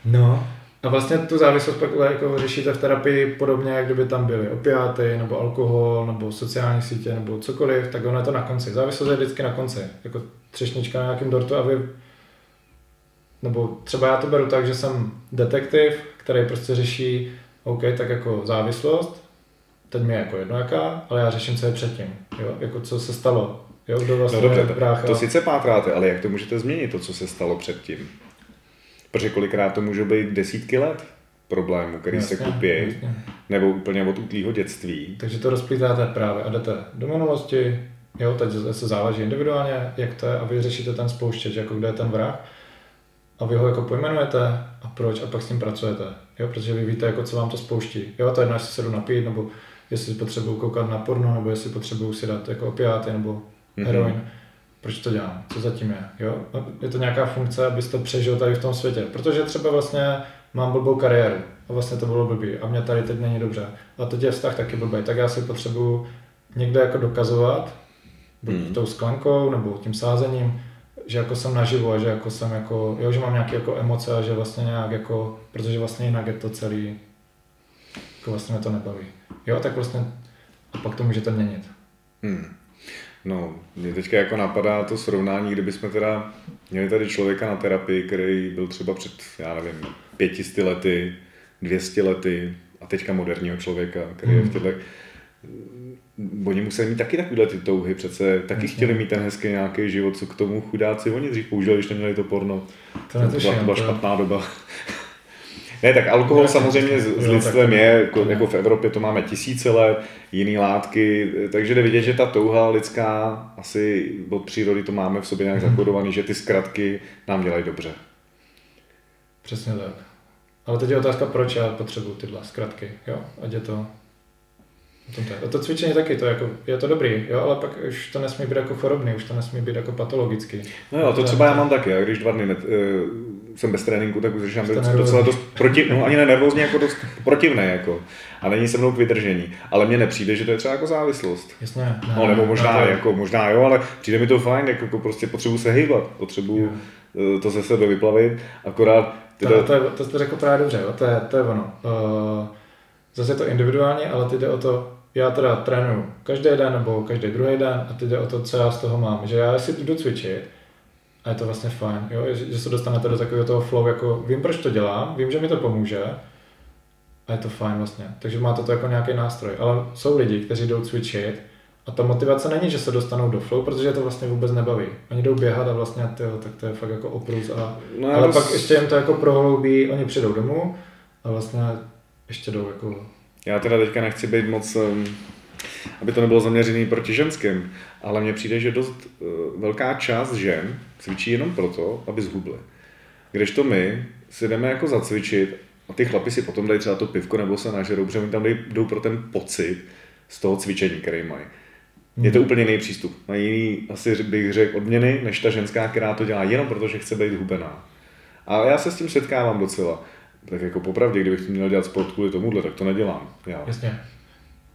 no, a vlastně tu závislost pak jako řešíte v terapii podobně, jak kdyby tam byly opiáty, nebo alkohol, nebo sociální sítě, nebo cokoliv, tak ono je to na konci. Závislost je vždycky na konci. Jako třešnička na nějakém dortu a vy nebo třeba já to beru tak, že jsem detektiv, který prostě řeší, OK, tak jako závislost, teď mi je jako jedno jaká, ale já řeším, co je předtím, jo, jako co se stalo, jo, kdo vlastně no dobře, brácha. to sice pátráte, ale jak to můžete změnit, to, co se stalo předtím? Protože kolikrát to může být desítky let problémů, který jasně, se kupí, jasně. nebo úplně od útlýho dětství. Takže to rozplýtáte právě a jdete do minulosti, jo, teď se záleží individuálně, jak to je a vy řešíte ten spouštěč, jako kde je ten vrah a vy ho jako pojmenujete a proč a pak s tím pracujete, jo, protože vy víte, jako co vám to spouští. Jo, to je jedno, jestli se jdu napít, nebo jestli potřebuju koukat na porno, nebo jestli potřebuju si dát jako opiáty, nebo mhm. heroin. Mm-hmm proč to dělám, co zatím je. Jo? No, je to nějaká funkce, abyste přežil tady v tom světě. Protože třeba vlastně mám blbou kariéru a vlastně to bylo blbý a mě tady teď není dobře. A teď je vztah taky blbý, tak já si potřebuju někde jako dokazovat, buď hmm. tou sklenkou nebo tím sázením, že jako jsem naživo a že jako jsem jako, jo, že mám nějaké jako emoce a že vlastně nějak jako, protože vlastně jinak je to celý, jako vlastně mě to nebaví. Jo, tak vlastně a pak to můžete měnit. Hmm. No, mě teďka jako napadá to srovnání, kdyby jsme teda měli tady člověka na terapii, který byl třeba před, já nevím, pětisty lety, dvěstě lety a teďka moderního člověka, který hmm. je v hmm. těchto oni museli mít taky takovéhle ty touhy, přece taky Jasně. chtěli mít ten hezký nějaký život, co k tomu chudáci oni dřív použili, když neměli to porno. To, to, byla, to byla špatná doba. Ne, tak alkohol samozřejmě s, s lidstvem je, jako, jako v Evropě to máme tisíce let, jiné látky, takže jde vidět, že ta touha lidská, asi od přírody to máme v sobě nějak hmm. zakodovaný, že ty zkratky nám dělají dobře. Přesně tak. Ale teď je otázka, proč já potřebuji tyhle zkratky, jo, ať je to a to cvičení taky, to jako, je to dobrý, jo, ale pak už to nesmí být jako chorobný, už to nesmí být jako patologický. No jo, to třeba já mám taky, já když dva dny ne, uh, jsem bez tréninku, tak už začínám být docela dost proti, no ani ne nervózní, jako dost protivný, jako. A není se mnou k vydržení. Ale mně nepřijde, že to je třeba jako závislost. Jasně. Ne, no, nebo možná, ne, jako, možná jo, ale přijde mi to fajn, jako, jako prostě potřebuji se hýbat, potřebuji uh, to ze sebe vyplavit, akorát... Teda... To, to, je, to jste řekl právě dobře, jo? To, je, to je ono. Uh, zase je to individuálně, ale ty jde o to, já teda trénuju každý den nebo každý druhý den a teď jde o to, co já z toho mám. Že já si jdu cvičit a je to vlastně fajn, jo? že se dostanete do takového toho flow, jako vím, proč to dělám, vím, že mi to pomůže a je to fajn vlastně. Takže máte to jako nějaký nástroj. Ale jsou lidi, kteří jdou cvičit a ta motivace není, že se dostanou do flow, protože to vlastně vůbec nebaví. Oni jdou běhat a vlastně tyjo, tak to je fakt jako oprus. A, no, ale pak ještě jim to jako prohloubí, oni přijdou domů a vlastně ještě jdou jako já teda teďka nechci být moc, aby to nebylo zaměřený proti ženským, ale mně přijde, že dost eh, velká část žen cvičí jenom proto, aby zhubly. to my si jdeme jako zacvičit a ty chlapi si potom dají třeba to pivko nebo se nažerou, protože oni tam jdou pro ten pocit z toho cvičení, který mají. Je to hmm. úplně jiný přístup. Mají jiný, asi bych řekl, odměny, než ta ženská, která to dělá jenom proto, že chce být hubená. A já se s tím setkávám docela tak jako popravdě, kdybych měl dělat sport kvůli tomuhle, tak to nedělám. Já. Jasně.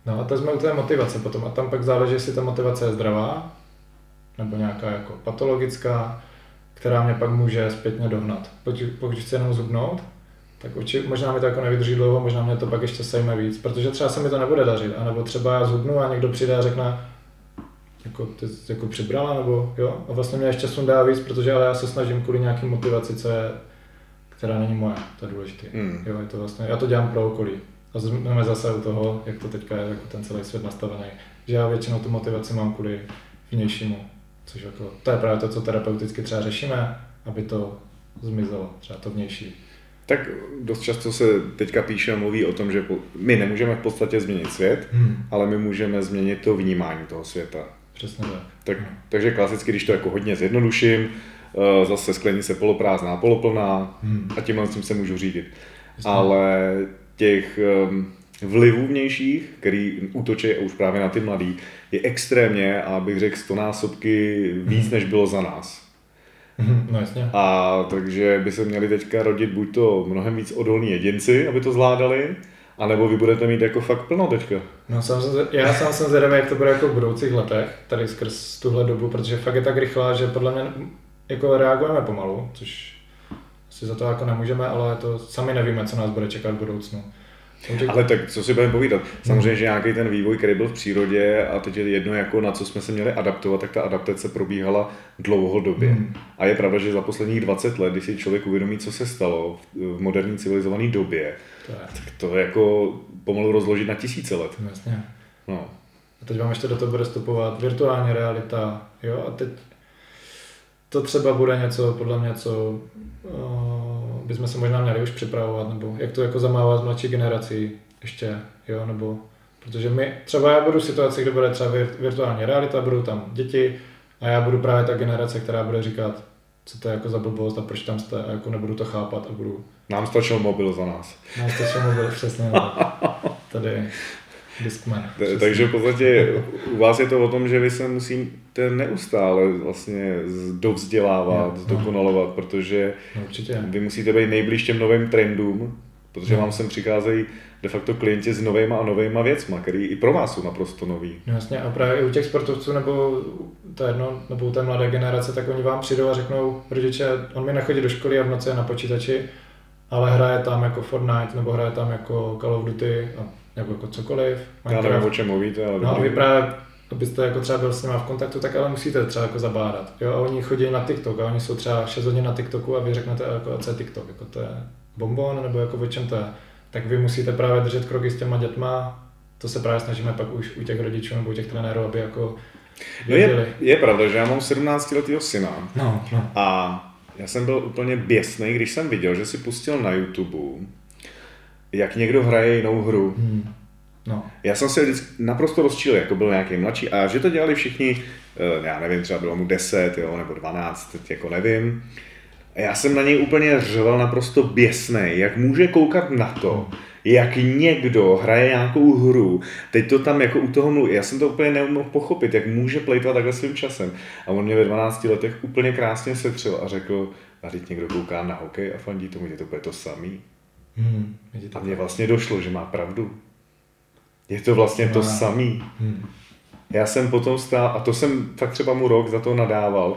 No a to jsme u té motivace potom. A tam pak záleží, jestli ta motivace je zdravá, nebo nějaká jako patologická, která mě pak může zpětně dohnat. Pokud, pokud chci jenom zubnout, tak uči, možná mi to jako nevydrží dlouho, možná mě to pak ještě sejme víc, protože třeba se mi to nebude dařit, anebo třeba já zhubnu a někdo přijde a řekne, jako ty jako přibrala, nebo jo, a vlastně mě ještě sundá víc, protože ale já se snažím kvůli nějaký motivaci, co je která není moje, to je důležité. Mm. Jo, je to vlastně, já to dělám pro okolí. A jsme zase u toho, jak to teďka je jako ten celý svět nastavený, že já většinou tu motivaci mám kvůli vnějšímu, což jako, to je právě to, co terapeuticky třeba řešíme, aby to zmizelo, třeba to vnější. Tak dost často se teďka píše a mluví o tom, že my nemůžeme v podstatě změnit svět, hmm. ale my můžeme změnit to vnímání toho světa. Přesně tak. tak. Takže klasicky, když to jako hodně zjednoduším, Eh, zase sklenice poloprázdná, poloplná hmm. a tímhle s tím se můžu řídit. Jasně. Ale těch vlivů vnějších, který útočí už právě na ty mladý, je extrémně a bych řekl stonásobky víc, hmm. než bylo za nás. Hmm, no jasně. A takže by se měli teďka rodit buď to mnohem víc odolní jedinci, aby to zvládali, a nebo vy budete mít jako fakt plno teďka. No sám jsem, já sám jsem zvědavý, jak to bude jako v budoucích letech, tady skrz tuhle dobu, protože fakt je tak rychlá, že podle mě jako reagujeme pomalu, což si za to jako nemůžeme, ale to sami nevíme, co nás bude čekat v budoucnu. Ale tak co si budeme povídat? Samozřejmě, že nějaký ten vývoj, který byl v přírodě a teď je jedno, jako na co jsme se měli adaptovat, tak ta adaptace probíhala dlouhodobě. Hmm. A je pravda, že za posledních 20 let, když si člověk uvědomí, co se stalo v moderní civilizované době, to je. tak to je jako pomalu rozložit na tisíce let. Jasně. No. A teď vám ještě do toho bude vstupovat virtuální realita, jo, a teď to třeba bude něco, podle mě, co uh, bychom se možná měli už připravovat, nebo jak to jako zamávat z mladší generací ještě, jo, nebo protože my, třeba já budu v situaci, kde bude třeba virtuální realita, budou tam děti a já budu právě ta generace, která bude říkat, co to je jako za blbost a proč tam jste a jako nebudu to chápat a budu... Nám stačil mobil za nás. Nám stačil mobil, přesně. Tady Discman. Takže v podstatě u vás je to o tom, že vy se musíte neustále vlastně dovzdělávat, no, zdokonalovat, no. protože no, určitě. vy musíte být nejblíž těm novým trendům, protože no. vám sem přicházejí de facto klienti s novýma a novýma věcma, který i pro vás jsou naprosto nový. No jasně a právě i u těch sportovců nebo to jedno, nebo u té mladé generace, tak oni vám přijdou a řeknou, rodiče, on mi nechodí do školy a v noci je na počítači, ale hraje tam jako Fortnite nebo hraje tam jako Call of Duty a nebo jako cokoliv. Já nevím, o čem mluvíte, ale... No a vy právě, abyste jako třeba byl s nimi v kontaktu, tak ale musíte třeba jako zabádat. Jo, a oni chodí na TikTok a oni jsou třeba 6 hodin na TikToku a vy řeknete, jako, co je TikTok, jako to je bonbon, nebo jako o čem to je. Tak vy musíte právě držet kroky s těma dětma to se právě snažíme pak už u těch rodičů nebo u těch trenérů, aby jako No je, je pravda, že já mám 17 letého syna no, no. a já jsem byl úplně běsný, když jsem viděl, že si pustil na YouTube, jak někdo hraje jinou hru. Hmm. No. Já jsem se vždycky naprosto rozčil, jako byl nějaký mladší a že to dělali všichni, eh, já nevím, třeba bylo mu 10 jo, nebo 12, teď jako nevím. A já jsem na něj úplně řval naprosto běsný, jak může koukat na to, jak někdo hraje nějakou hru, teď to tam jako u toho mluví. Já jsem to úplně neuměl pochopit, jak může plejtvat takhle svým časem. A on mě ve 12 letech úplně krásně setřel a řekl, a teď někdo kouká na hokej a fandí tomu, je to bude to samý. Hmm. A mně vlastně došlo, že má pravdu. Je to vlastně to samý. Hmm. Já jsem potom stál, a to jsem tak třeba mu rok za to nadával,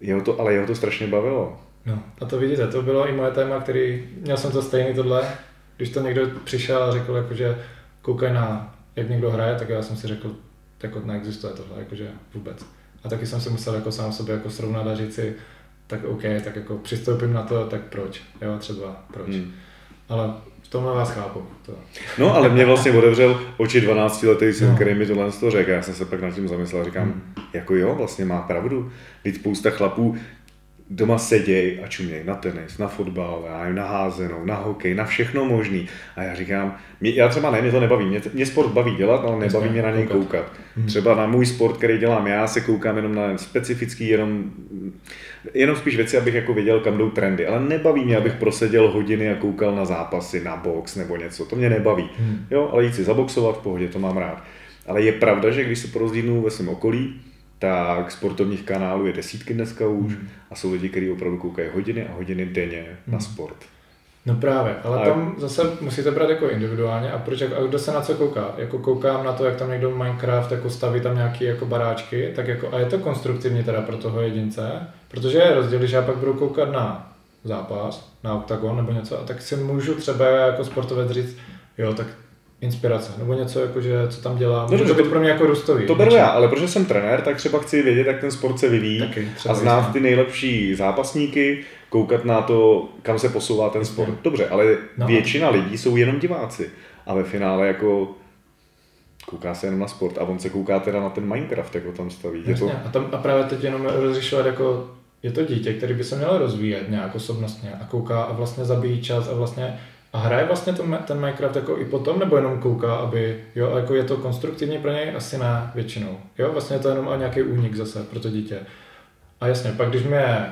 jeho to, ale jeho to strašně bavilo. No, a to vidíte, to bylo i moje téma, který, měl jsem to stejný tohle, když to někdo přišel a řekl, jako, že koukaj na, jak někdo hraje, tak já jsem si řekl, jako neexistuje tohle, jakože vůbec. A taky jsem si musel jako sám sobě jako srovnat a říct si, tak OK, tak jako přistoupím na to, tak proč, jo, třeba proč. Hmm. Ale v tomhle vás chápu. To. No, ale mě vlastně otevřel oči 12 letý syn, no. který mi tohle to řekl. Já jsem se pak nad tím zamyslel a říkám, hmm. jako jo, vlastně má pravdu. Teď spousta chlapů doma seděj a čuměj na tenis, na fotbal, já nevím, na házenou, na hokej, na všechno možný. A já říkám, mě, já třeba ne, mě to nebaví, mě, mě sport baví dělat, ale nebaví mě na něj koukat. Hmm. Třeba na můj sport, který dělám já, se koukám jenom na specifický, jenom, jenom spíš věci, abych jako věděl, kam jdou trendy. Ale nebaví mě, abych proseděl hodiny a koukal na zápasy, na box nebo něco. To mě nebaví. Hmm. Jo, ale jít si zaboxovat v pohodě, to mám rád. Ale je pravda, že když se porozdínu ve svém okolí, tak sportovních kanálů je desítky dneska už hmm. a jsou lidi, kteří opravdu koukají hodiny a hodiny denně hmm. na sport. No právě, ale a... tam zase musíte brát jako individuálně a proč, a kdo se na co kouká? Jako koukám na to, jak tam někdo v Minecraft jako staví tam nějaký jako baráčky, tak jako, a je to konstruktivní teda pro toho jedince, protože je rozdíl, když já pak budu koukat na zápas, na oktagon nebo něco, a tak si můžu třeba jako sportovec říct, jo, tak inspirace, nebo něco, jako, že, co tam dělá. No, to být pro mě jako růstový. To beru já, ale protože jsem trenér, tak třeba chci vědět, jak ten sport se vyvíjí Taky, a znát ty nejlepší zápasníky, koukat na to, kam se posouvá ten sport. No. Dobře, ale no. většina lidí jsou jenom diváci. A ve finále jako kouká se jenom na sport a on se kouká teda na ten Minecraft, jak ho tam staví. Je to... a, tam, a právě teď jenom rozlišovat jako je to dítě, který by se mělo rozvíjet nějak osobnostně a kouká a vlastně zabíjí čas a vlastně a hraje vlastně ten, ten Minecraft jako i potom, nebo jenom kouká, aby, jo, jako je to konstruktivní pro něj? Asi ne, většinou. Jo, vlastně je to jenom nějaký únik zase pro to dítě. A jasně, pak když mě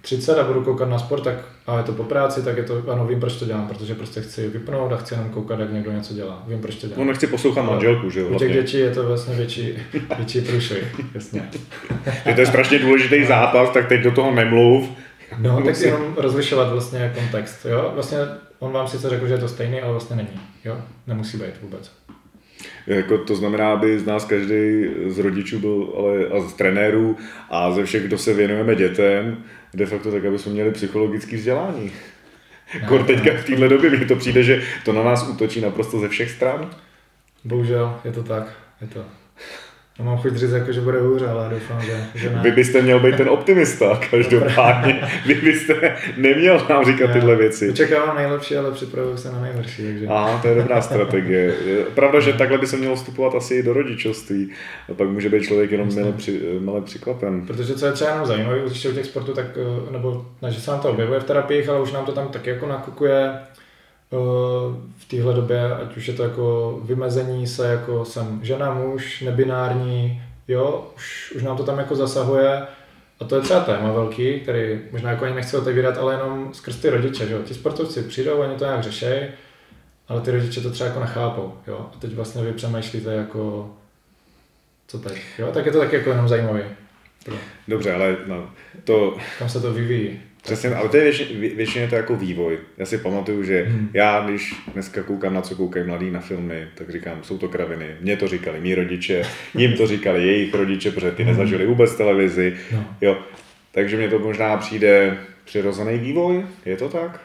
30 a budu koukat na sport, tak a je to po práci, tak je to, ano, vím, proč to dělám, protože prostě chci vypnout a chci jenom koukat, jak někdo něco dělá. Vím, proč to dělám. No, nechci poslouchat manželku, že jo? U těch dětí je to vlastně větší, větší průšvih, jasně. Je to je strašně důležitý zápas, tak teď do toho nemluv. No, tak si jenom rozlišovat vlastně kontext, jo? Vlastně on vám sice řekl, že je to stejný, ale vlastně není. Jo? Nemusí být vůbec. Jako to znamená, aby z nás každý z rodičů byl, ale a z trenérů a ze všech, kdo se věnujeme dětem, de facto tak, aby jsme měli psychologické vzdělání. Kor teďka v téhle době mi to přijde, že to na nás útočí naprosto ze všech stran. Bohužel, je to tak. Je to. Já mám chuť říct, jako, že bude hůř, ale doufám, že, že ne. Vy byste měl být ten optimista, každopádně. Vy byste neměl nám říkat Já tyhle věci. Očekávám nejlepší, ale připravuju se na nejhorší. Takže... Aha, to je dobrá strategie. Pravda, že takhle by se mělo vstupovat asi i do rodičovství. A pak může být člověk jenom milé, při, milé překvapen. Protože co je třeba jenom zajímavé, už u těch sportů, tak, eh, nebo ne, že se nám to objevuje v terapiích, ale už nám to tam taky jako nakukuje v téhle době, ať už je to jako vymezení se, jako jsem žena, muž, nebinární, jo, už, už nám to tam jako zasahuje. A to je třeba téma velký, který možná jako ani nechci otevírat, ale jenom skrz ty rodiče, že jo. Ti sportovci přijdou, oni to nějak řeší, ale ty rodiče to třeba jako nechápou, jo. A teď vlastně vy přemýšlíte jako, co teď, jo. Tak je to taky jako jenom zajímavý. Dobře, ale no, to... Kam se to vyvíjí. Přesně, ale to je většině, většině to jako vývoj. Já si pamatuju, že hmm. já, když dneska koukám na co koukají mladí na filmy, tak říkám, jsou to kraviny. Mně to říkali mý rodiče, jim to říkali jejich rodiče, protože ty hmm. nezažili vůbec televizi. No. Jo. Takže mně to možná přijde přirozený vývoj, je to tak?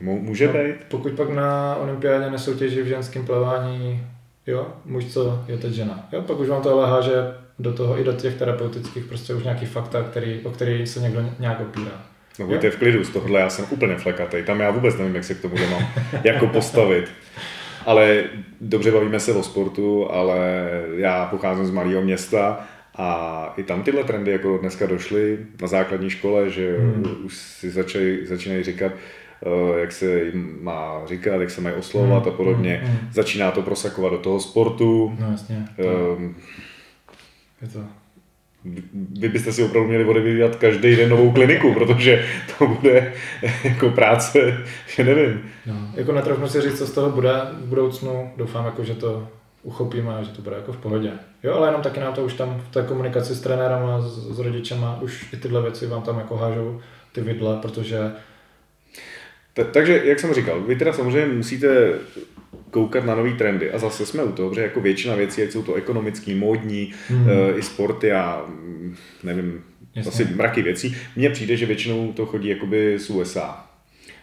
Může no, být? Pokud pak na olympiádě nesoutěží v ženském plavání, jo, muž co je teď žena. Jo, pak už vám to ale háže do toho i do těch terapeutických prostě už nějaký fakta, který, o který se někdo nějak opírá. No buďte v klidu, z tohohle já jsem úplně flekatej. Tam já vůbec nevím, jak se k tomu mám jako postavit. Ale dobře bavíme se o sportu, ale já pocházím z malého města a i tam tyhle trendy jako dneska došly na základní škole, že hmm. už si začali, začínají říkat, eh, jak se jim má říkat, jak se mají oslovovat hmm. a podobně. Hmm. Začíná to prosakovat do toho sportu. No jasně. Um, je to vy byste si opravdu měli odevídat každý den novou kliniku, protože to bude jako práce, že nevím. No, jako netroufnu si říct, co z toho bude v budoucnu. Doufám, jako, že to uchopíme a že to bude jako v pohodě. Jo, ale jenom taky nám to už tam v té komunikaci s trenérem a s, s rodičema už i tyhle věci vám tam jako hážou ty vidle, protože takže, jak jsem říkal, vy teda samozřejmě musíte koukat na nové trendy a zase jsme u toho, že jako většina věcí, ať jsou to ekonomický, módní, hmm. uh, i sporty a mm, nevím, Jasně. asi mraky věcí, mně přijde, že většinou to chodí jakoby z USA.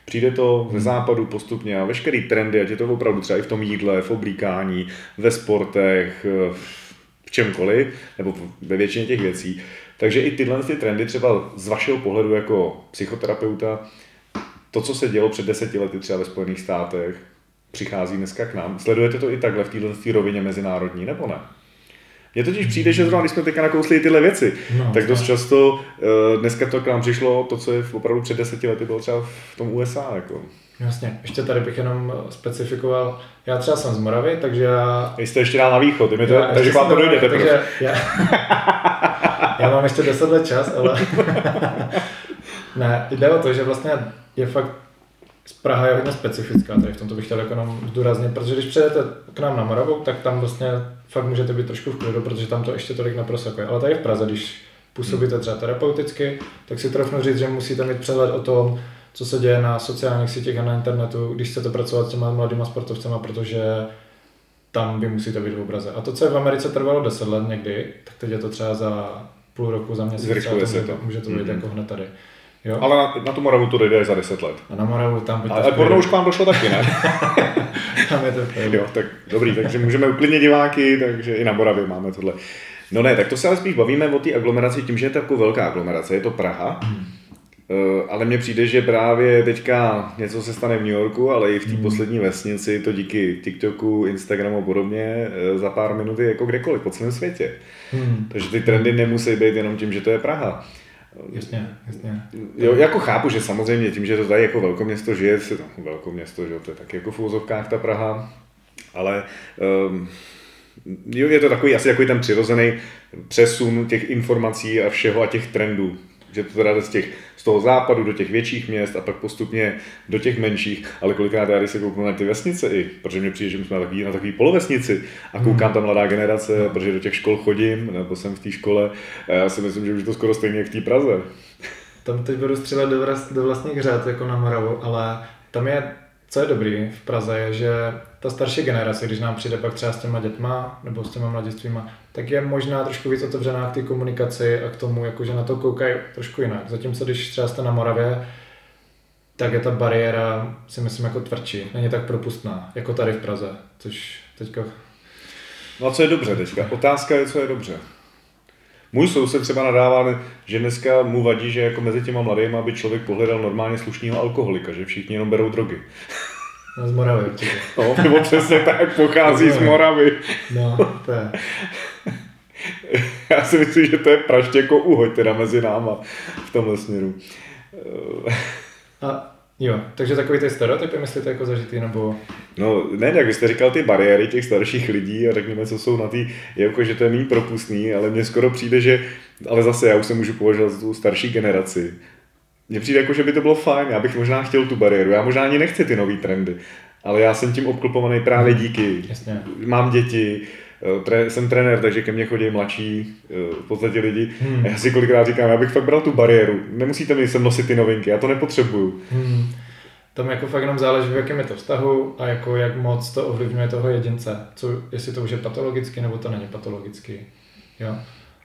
Přijde to ze hmm. západu postupně a veškerý trendy, ať je to opravdu třeba i v tom jídle, v oblíkání, ve sportech, eh, v čemkoliv, nebo ve většině těch věcí. Takže i tyhle ty trendy třeba z vašeho pohledu jako psychoterapeuta, to, co se dělo před deseti lety třeba ve Spojených státech, přichází dneska k nám. Sledujete to i takhle v této rovině mezinárodní, nebo ne? Mně totiž přijde, že zrovna když jsme teďka nakousli tyhle věci, no, tak dost často uh, dneska to k nám přišlo to, co je opravdu před deseti lety bylo třeba v tom USA. Jako. Jasně, ještě tady bych jenom specifikoval, já třeba jsem z Moravy, takže já... Vy jste ještě dál na východ, to, já, takže vám to dojde takže já, já mám ještě deset let čas, ale ne, jde o to, že vlastně je fakt Praha je hodně specifická, tady v tomto bych chtěl jenom zdůraznit, protože když přijedete k nám na Moravu, tak tam vlastně fakt můžete být trošku v klidu, protože tam to ještě tolik neprosakuje. Ale tady v Praze, když působíte třeba terapeuticky, tak si trofnu říct, že musíte mít přehled o tom, co se děje na sociálních sítích a na internetu, když chcete pracovat s těma mladýma sportovcema, protože tam vy musíte být v obraze. A to, co je v Americe trvalo 10 let někdy, tak teď je to třeba za půl roku, za měsíc. Zrychluje se to. Může to být mm-hmm. jako hned tady. Jo? Ale na, na tu Moravu to dojde za 10 let. A na Moravu tam by to Ale porno už k vám došlo taky, ne? tam je to Jo, tak dobrý, takže můžeme uklidnit diváky, takže i na Moravě máme tohle. No ne, tak to se ale spíš bavíme o té aglomeraci tím, že je to jako velká aglomerace, je to Praha. Hmm. Uh, ale mně přijde, že právě teďka něco se stane v New Yorku, ale i v té hmm. poslední vesnici to díky TikToku, Instagramu a podobně uh, za pár minut je jako kdekoliv po celém světě. Hmm. Takže ty trendy nemusí být jenom tím, že to je Praha. Jasně, jasně. Jo, jako chápu, že samozřejmě tím, že to tady jako velkoměsto žije, se to, velkoměsto, že to je taky jako v úzovkách ta Praha, ale um, jo, je to takový asi takový ten přirozený přesun těch informací a všeho a těch trendů že to teda z, těch, z toho západu do těch větších měst a pak postupně do těch menších, ale kolikrát já když se kouknu na ty vesnice i, protože mě přijde, že jsme na takový, na takový polovesnici a koukám hmm. tam mladá generace, protože do těch škol chodím, nebo jsem v té škole, a já si myslím, že už je to skoro stejně jak v té Praze. Tam teď budu střílet do, do vlastních řád jako na Moravu, ale tam je co je dobrý v Praze je, že ta starší generace, když nám přijde pak třeba s těma dětma nebo s těma mladistvíma, tak je možná trošku víc otevřená k té komunikaci a k tomu, jako, že na to koukají trošku jinak. Zatímco když třeba jste na Moravě, tak je ta bariéra, si myslím, jako tvrdší. Není tak propustná, jako tady v Praze, což teďka... No a co je dobře teďka? Otázka je, co je dobře. Můj soused třeba nadává, že dneska mu vadí, že jako mezi těma mladými, aby člověk pohledal normálně slušného alkoholika, že všichni jenom berou drogy. No, z Moravy určitě. No, nebo přesně tak, pochází z Moravy. No, to je. Já si myslím, že to je praště jako uhoď teda mezi náma v tomhle směru. A Jo, takže takový ty stereotypy myslíte jako zažitý, nebo... No ne, jak jste říkal, ty bariéry těch starších lidí a řekněme, co jsou na ty, jako že to je méně propustný, ale mně skoro přijde, že, ale zase já už se můžu považovat za tu starší generaci. Mně přijde jako, že by to bylo fajn, já bych možná chtěl tu bariéru, já možná ani nechci ty nové trendy, ale já jsem tím obklopovaný právě díky. Jasně. Mám děti, tre, jsem trenér, takže ke mně chodí mladší eh, v podstatě lidi. Hmm. A já si kolikrát říkám, já bych fakt bral tu bariéru. Nemusíte mi sem nosit ty novinky, já to nepotřebuju. Hmm. Tam jako fakt jenom záleží, v jakém je to vztahu a jako jak moc to ovlivňuje toho jedince. Co, jestli to už je patologicky, nebo to není patologicky. Jo?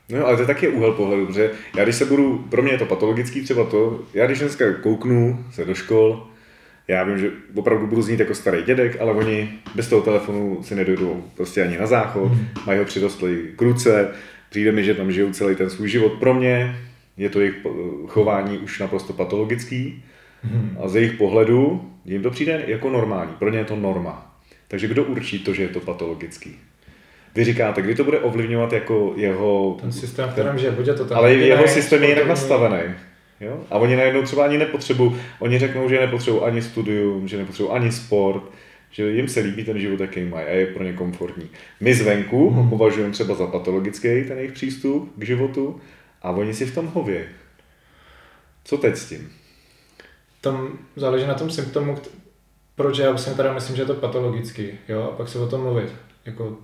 No ale to je taky úhel pohledu, protože já když se budu, pro mě je to patologický třeba to, já když dneska kouknu se do škol, já vím, že opravdu budu znít jako starý dědek, ale oni bez toho telefonu si nedojdou prostě ani na záchod, mm. mají ho přirostlý k ruce, přijde mi, že tam žijou celý ten svůj život. Pro mě je to jejich chování už naprosto patologický mm. a z jejich pohledu jim to přijde jako normální. Pro ně je to norma. Takže kdo určí to, že je to patologický? Vy říkáte, kdy to bude ovlivňovat jako jeho... Ten systém, v kterém žije, bude to tam. Ale jeho systém je jinak nastavený. Jo? A oni najednou třeba ani nepotřebují, oni řeknou, že nepotřebují ani studium, že nepotřebují ani sport, že jim se líbí ten život, jaký mají a je pro ně komfortní. My zvenku hmm. ho považujeme třeba za patologický, ten jejich přístup k životu, a oni si v tom hovějí. Co teď s tím? Tam záleží na tom symptomu, proč já vlastně teda myslím, že je to patologický, jo, a pak se o tom mluvit. Jako...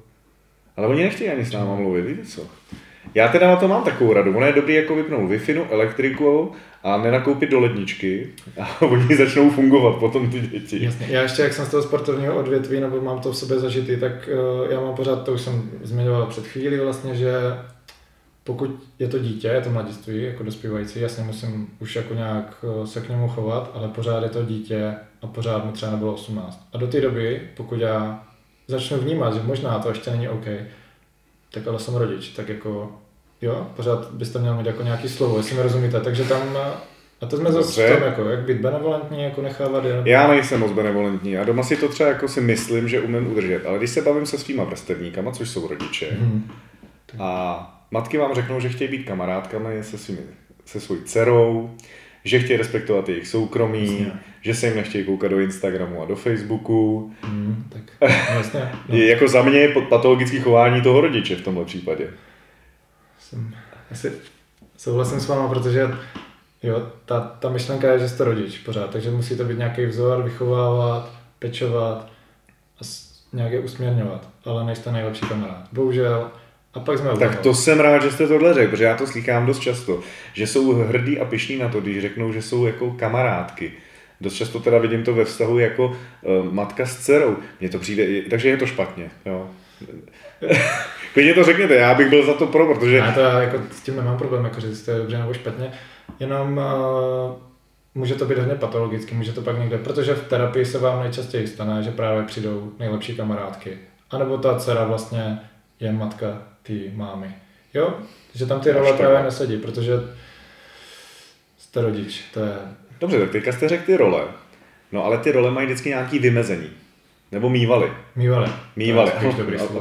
Ale oni nechtějí ani s náma mluvit, víte co? Já teda na to mám takovou radu. Ono je dobrý jako vypnout wi elektriku a nenakoupit do ledničky a oni začnou fungovat potom ty děti. Jasně. Já ještě, jak jsem z toho sportovního odvětví, nebo mám to v sobě zažitý, tak uh, já mám pořád, to už jsem zmiňoval před chvílí vlastně, že pokud je to dítě, je to mladiství, jako dospívající, jasně musím už jako nějak eh, se k němu chovat, ale pořád je to dítě a pořád mu třeba nebylo 18. A do té doby, pokud já začnu vnímat, že možná to ještě není OK, tak ale jsem rodič, tak jako jo, pořád byste měl mít jako nějaký slovo, jestli mi rozumíte, takže tam a to jsme zase v tom, jako, jak být benevolentní, jako nechávat je. Já nejsem moc benevolentní a doma si to třeba jako si myslím, že umím udržet, ale když se bavím se svýma vrstevníkama, což jsou rodiče, hmm. a matky vám řeknou, že chtějí být kamarádkami se, svými, se svojí dcerou, že chtějí respektovat jejich soukromí, jasně. že se jim nechtějí koukat do Instagramu a do Facebooku. Hmm, tak, jasně, no. jako za mě je patologické chování toho rodiče v tomhle případě jsem asi souhlasím s váma, protože jo, ta, ta myšlenka je, že jste rodič pořád, takže musí to být nějaký vzor, vychovávat, pečovat a nějak je usměrňovat, ale nejste nejlepší kamarád. Bohužel, a pak jsme Tak to jsem rád, že jste tohle řekl, protože já to slychám dost často, že jsou hrdí a pišní na to, když řeknou, že jsou jako kamarádky. Dost často teda vidím to ve vztahu jako uh, matka s dcerou. Mně to přijde, takže je to špatně. Jo. Klidně to řekněte, já bych byl za to pro, protože... Já to já jako s tím nemám problém, jako říct, to je dobře nebo špatně, jenom uh, může to být hodně patologicky, může to pak někde, protože v terapii se vám nejčastěji stane, že právě přijdou nejlepší kamarádky. A nebo ta dcera vlastně je matka té mámy. Jo? Že tam ty role právě nesedí, protože jste rodič, to je... Dobře, tak teďka jste řekl ty role. No ale ty role mají vždycky nějaký vymezení. Nebo mývali. Mývali. Mývali, aby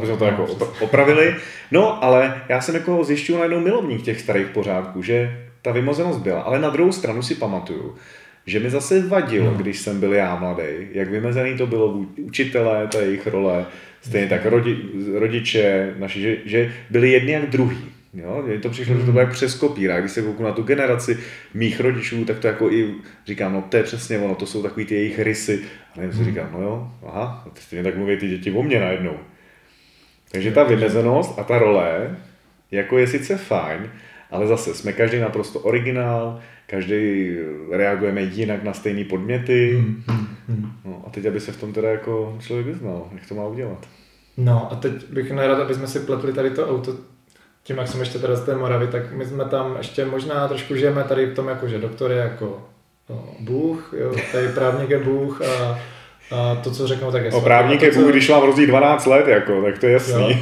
jsme to jako opravili. No, ale já jsem jako zjišťuju najednou milovník těch starých pořádků, že ta vymozenost byla. Ale na druhou stranu si pamatuju, že mi zase vadilo, no. když jsem byl já mladý, jak vymezený to bylo učitelé, ta jejich role, stejně tak rodi, rodiče naši, že, že byli jedni jak druhý. Jo, mně to přišlo, že to bylo jak přes. Když se kouknu na tu generaci mých rodičů, tak to jako i říkám, no to je přesně ono, to jsou takový ty jejich rysy. A nevím, si říkám, no jo, aha, stejně tak mluví ty děti o mě najednou. Takže ta vymezenost a ta role, jako je sice fajn, ale zase jsme každý naprosto originál, každý reagujeme jinak na stejné podměty. Hmm, hmm, hmm. No, a teď, aby se v tom teda jako člověk vyznal, jak to má udělat. No a teď bych nerad, aby jsme si pletli tady to auto tím, jak jsem ještě teda z té Moravy, tak my jsme tam ještě možná trošku žijeme tady v tom, jako, že doktor je jako no, Bůh, jo, tady právník je Bůh a, a to, co řeknou, tak je no, právník je Bůh, co... když vám hrozí 12 let, jako, tak to je jasný. Jo.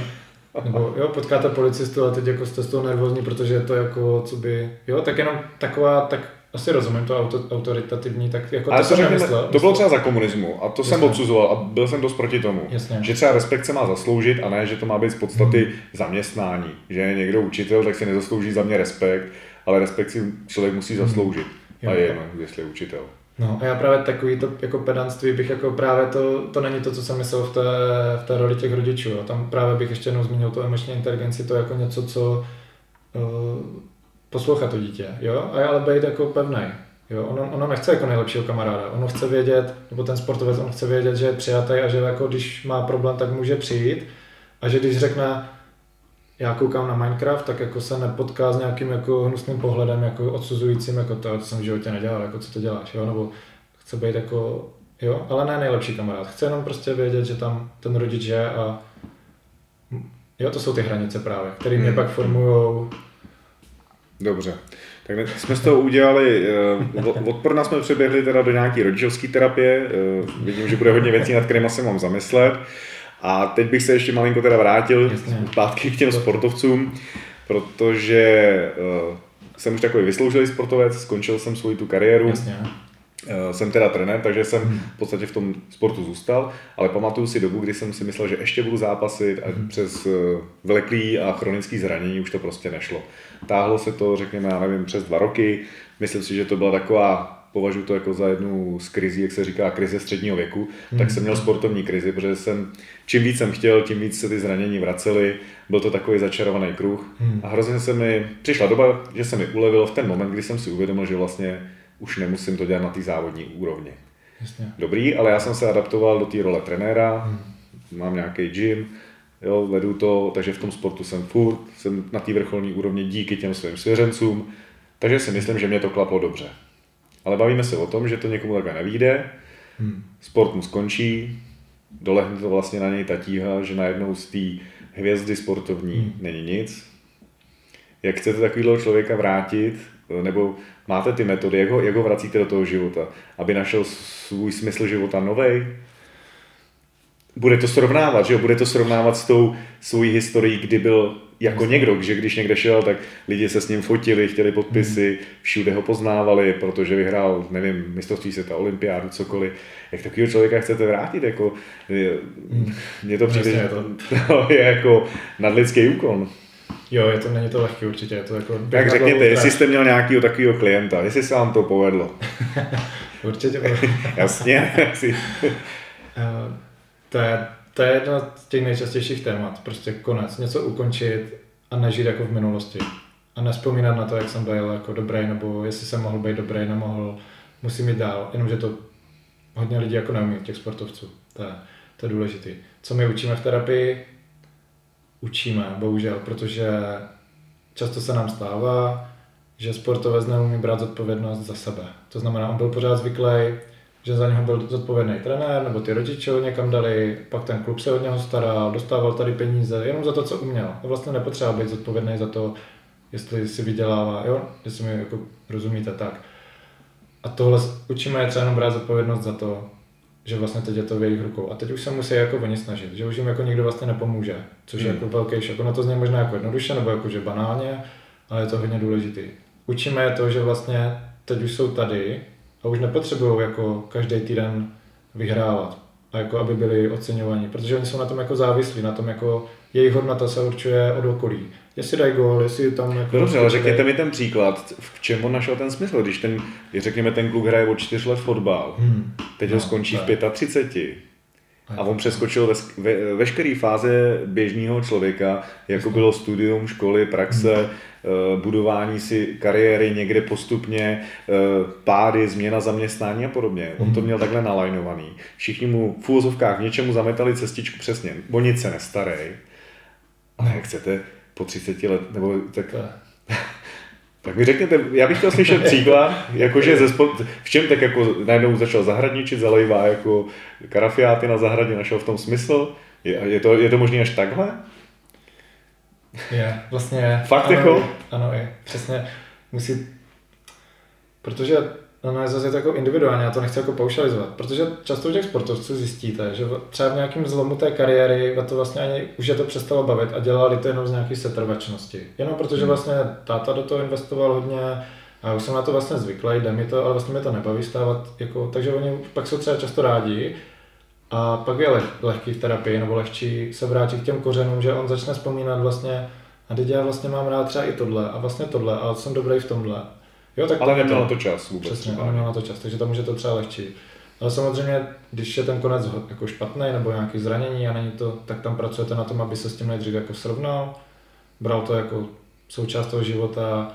Nebo jo, potkáte policistu a teď jako jste z toho nervózní, protože je to jako, co by, jo, tak jenom taková, tak asi rozumím to auto, autoritativní, tak jako Ale to, to, to bylo třeba za komunismu a to Jasně. jsem odsuzoval a byl jsem dost proti tomu. Jasně. Že třeba respekt se má zasloužit a ne, že to má být z podstaty hmm. zaměstnání. Že je někdo učitel, tak si nezaslouží za mě respekt, ale respekt si člověk musí hmm. zasloužit. Hmm. A je jedno, jestli je učitel. No a já právě takový to jako pedantství bych jako právě to, to není to, co jsem myslel v té, v té roli těch rodičů. A tam právě bych ještě jednou zmínil tu emoční inteligenci, to jako něco, co uh, poslouchat to dítě, jo, a ale být jako pevný. Jo, ono, ono nechce jako nejlepšího kamaráda, ono chce vědět, nebo ten sportovec, on chce vědět, že je přijatý a že jako když má problém, tak může přijít a že když řekne, já koukám na Minecraft, tak jako se nepotká s nějakým jako hnusným pohledem, jako odsuzujícím, jako to, co jsem v životě nedělal, jako co to děláš, jo, nebo chce být jako, jo, ale ne nejlepší kamarád, chce jenom prostě vědět, že tam ten rodič je a jo, to jsou ty hranice právě, které mě hmm. pak formují Dobře. Tak jsme z toho udělali, uh, od nás jsme přeběhli teda do nějaké rodičovské terapie, uh, vidím, že bude hodně věcí, nad kterými se mám zamyslet. A teď bych se ještě malinko teda vrátil zpátky k těm sportovcům, protože uh, jsem už takový vysloužilý sportovec, skončil jsem svoji tu kariéru. Jasně. Eh, jsem teda trenér, takže jsem v podstatě v tom sportu zůstal, ale pamatuju si dobu, kdy jsem si myslel, že ještě budu zápasit a přes eh, vleklý a chronický zranění už to prostě nešlo. Táhlo se to, řekněme, já nevím, přes dva roky. Myslím si, že to byla taková považuji to jako za jednu z krizí, jak se říká, krize středního věku, hmm. tak jsem měl sportovní krizi, protože jsem, čím víc jsem chtěl, tím víc se ty zranění vracely, byl to takový začarovaný kruh hmm. a hrozně se mi, přišla doba, že se mi ulevilo v ten moment, kdy jsem si uvědomil, že vlastně už nemusím to dělat na té závodní úrovni. Jasně. Dobrý, ale já jsem se adaptoval do té role trenéra, hmm. mám nějaký gym, jo, vedu to, takže v tom sportu jsem furt, jsem na té vrcholní úrovni díky těm svým svěřencům, takže si myslím, že mě to klaplo dobře. Ale bavíme se o tom, že to někomu takhle nevíde, hmm. sport mu skončí, dolehne to vlastně na něj ta tíha, že najednou z té hvězdy sportovní hmm. není nic. Jak chcete takového člověka vrátit, nebo máte ty metody, jak ho, jak ho vracíte do toho života, aby našel svůj smysl života novej? Bude to srovnávat, že jo? Bude to srovnávat s tou svojí historií, kdy byl jako někdo, že když někde šel, tak lidi se s ním fotili, chtěli podpisy, hmm. všude ho poznávali, protože vyhrál, nevím, mistrovství světa, olympiádu, cokoliv. Jak takového člověka chcete vrátit? Jako, hmm. mně to přijde, že to... to je jako nadlidský úkon. Jo, je to, není to lehké určitě. Je to jako tak řekněte, jestli jste měl nějakého takového klienta, jestli se vám to povedlo. určitě. Jasně. Eh, to je, to je jedno z těch nejčastějších témat. Prostě konec, něco ukončit a nežít jako v minulosti. A nespomínat na to, jak jsem byl jako dobrý, nebo jestli jsem mohl být dobrý, nemohl, musím jít dál. Jenomže to hodně lidí jako neumí, těch sportovců. To je, to je důležité. Co my učíme v terapii, učíme, bohužel, protože často se nám stává, že sportovec neumí brát zodpovědnost za sebe. To znamená, on byl pořád zvyklý, že za něho byl zodpovědný trenér, nebo ty rodiče ho někam dali, pak ten klub se od něho staral, dostával tady peníze, jenom za to, co uměl. A vlastně nepotřeba být zodpovědný za to, jestli si vydělává, jo, jestli mi jako rozumíte tak. A tohle učíme je třeba jenom brát zodpovědnost za to, že vlastně teď je to v jejich rukou. A teď už se musí jako oni snažit, že už jim jako nikdo vlastně nepomůže, což je hmm. jako velký šok. Ono to zní možná jako jednoduše nebo jako že banálně, ale je to hodně důležitý. Učíme je to, že vlastně teď už jsou tady a už nepotřebují jako každý týden vyhrávat a jako aby byli oceňovaní, protože oni jsou na tom jako závislí, na tom jako jejich hodnota se určuje od okolí. Jestli dají gól, jestli tam jako... No dobře, ale řekněte mi ten příklad, v čem on našel ten smysl, když ten, řekněme, ten kluk hraje od čtyř let fotbal, hmm. teď no, ho skončí tak. v 35, a on přeskočil ve, ve, veškeré fáze běžného člověka, jako bylo studium, školy, praxe, hmm. Budování si kariéry někde postupně, eh, pády, změna zaměstnání a podobně. On to hmm. měl takhle nalajnovaný. Všichni mu v úvozovkách něčemu zametali cestičku přesně. O nic se nestarej. Ale jak chcete po 30 let, nebo tak... Tak mi řekněte, já bych chtěl slyšet příklad, jakože ze spod, v čem tak jako najednou začal zahradničit, zalejvá jako karafiáty na zahradě, našel v tom smysl? Je, je, to, je to možné až takhle? Je, vlastně. Fakt ano, jako? Ano, je, přesně. Musí, protože No, je zase jako individuálně, já to nechci jako paušalizovat, protože často u těch sportovců zjistíte, že třeba v nějakém zlomu té kariéry to vlastně ani už je to přestalo bavit a dělali to jenom z nějaké setrvačnosti. Jenom protože hmm. vlastně táta do toho investoval hodně, a už jsem na to vlastně zvyklý, jde mi to, ale vlastně mi to nebaví stávat, jako, takže oni pak jsou třeba často rádi a pak je leh, lehký v terapii nebo lehčí se vrátit k těm kořenům, že on začne vzpomínat vlastně, a teď já vlastně mám rád třeba i tohle a vlastně tohle a jsem dobrý v tomhle Jo, tak ale neměl na to čas vůbec. Přesně, ale neměl na to čas, takže tam je to třeba lehčí. Ale samozřejmě, když je ten konec jako špatný nebo nějaký zranění a není to, tak tam pracujete na tom, aby se s tím nejdřív jako srovnal, bral to jako součást toho života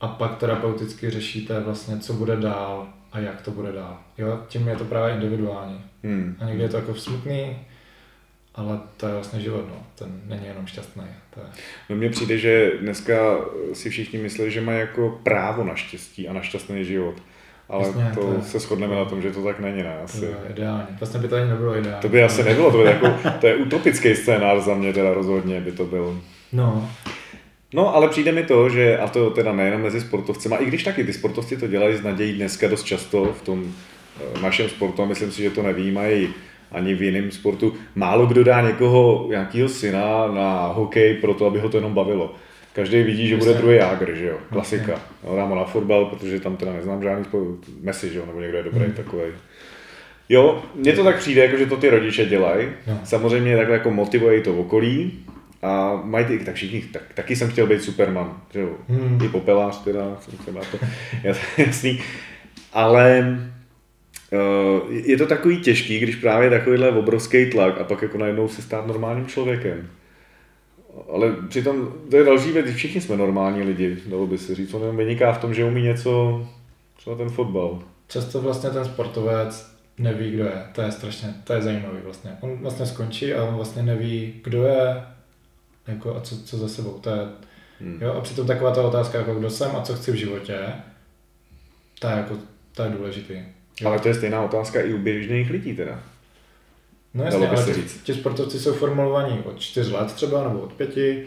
a pak terapeuticky řešíte vlastně, co bude dál a jak to bude dál. Jo, tím je to právě individuální. Hmm. A někdy je to jako smutný, ale to je vlastně život, no. ten není jenom šťastný. To je... No mně přijde, že dneska si všichni myslí, že mají jako právo na štěstí a na šťastný život. Ale Jasně, to, to se shodneme na tom, že to tak není, ne? Asi. To je ideální. Vlastně by to ani nebylo ideální. To by asi nebylo, to, je jako, to je utopický scénář za mě teda rozhodně by to byl. No. No, ale přijde mi to, že, a to teda nejenom mezi sportovci, a i když taky ty sportovci to dělají s nadějí dneska dost často v tom eh, našem sportu, a myslím si, že to nevýjímají ani v jiném sportu. Málo kdo dá někoho, nějakého syna na hokej, proto aby ho to jenom bavilo. každý vidí, že bude druhý Jágr, že jo, klasika. No, dám na fotbal, protože tam teda neznám žádný spolu, Messi, že jo, nebo někdo je dobrý hmm. takový. Jo, mně to tak přijde, jako že to ty rodiče dělají. No. Samozřejmě takhle jako motivuje to okolí, a mají ty, tak všichni, tak, taky jsem chtěl být Superman, že jo, hmm. i popelář teda, jsem třeba to, jasný, ale uh, je to takový těžký, když právě takovýhle obrovský tlak a pak jako najednou se stát normálním člověkem. Ale přitom to je další věc, všichni jsme normální lidi, dalo by se říct, on jenom vyniká v tom, že umí něco, třeba ten fotbal. Často vlastně ten sportovec neví, kdo je, to je strašně, to je zajímavý vlastně. On vlastně skončí a on vlastně neví, kdo je, jako a co, co za sebou, to je, hmm. jo, a přitom taková ta otázka, jako kdo jsem a co chci v životě, to je jako, to je důležitý. Jo. Ale to je stejná otázka i u běžných lidí teda. No jasně, ale ti, ti sportovci jsou formulovaní od 4 let třeba, nebo od 5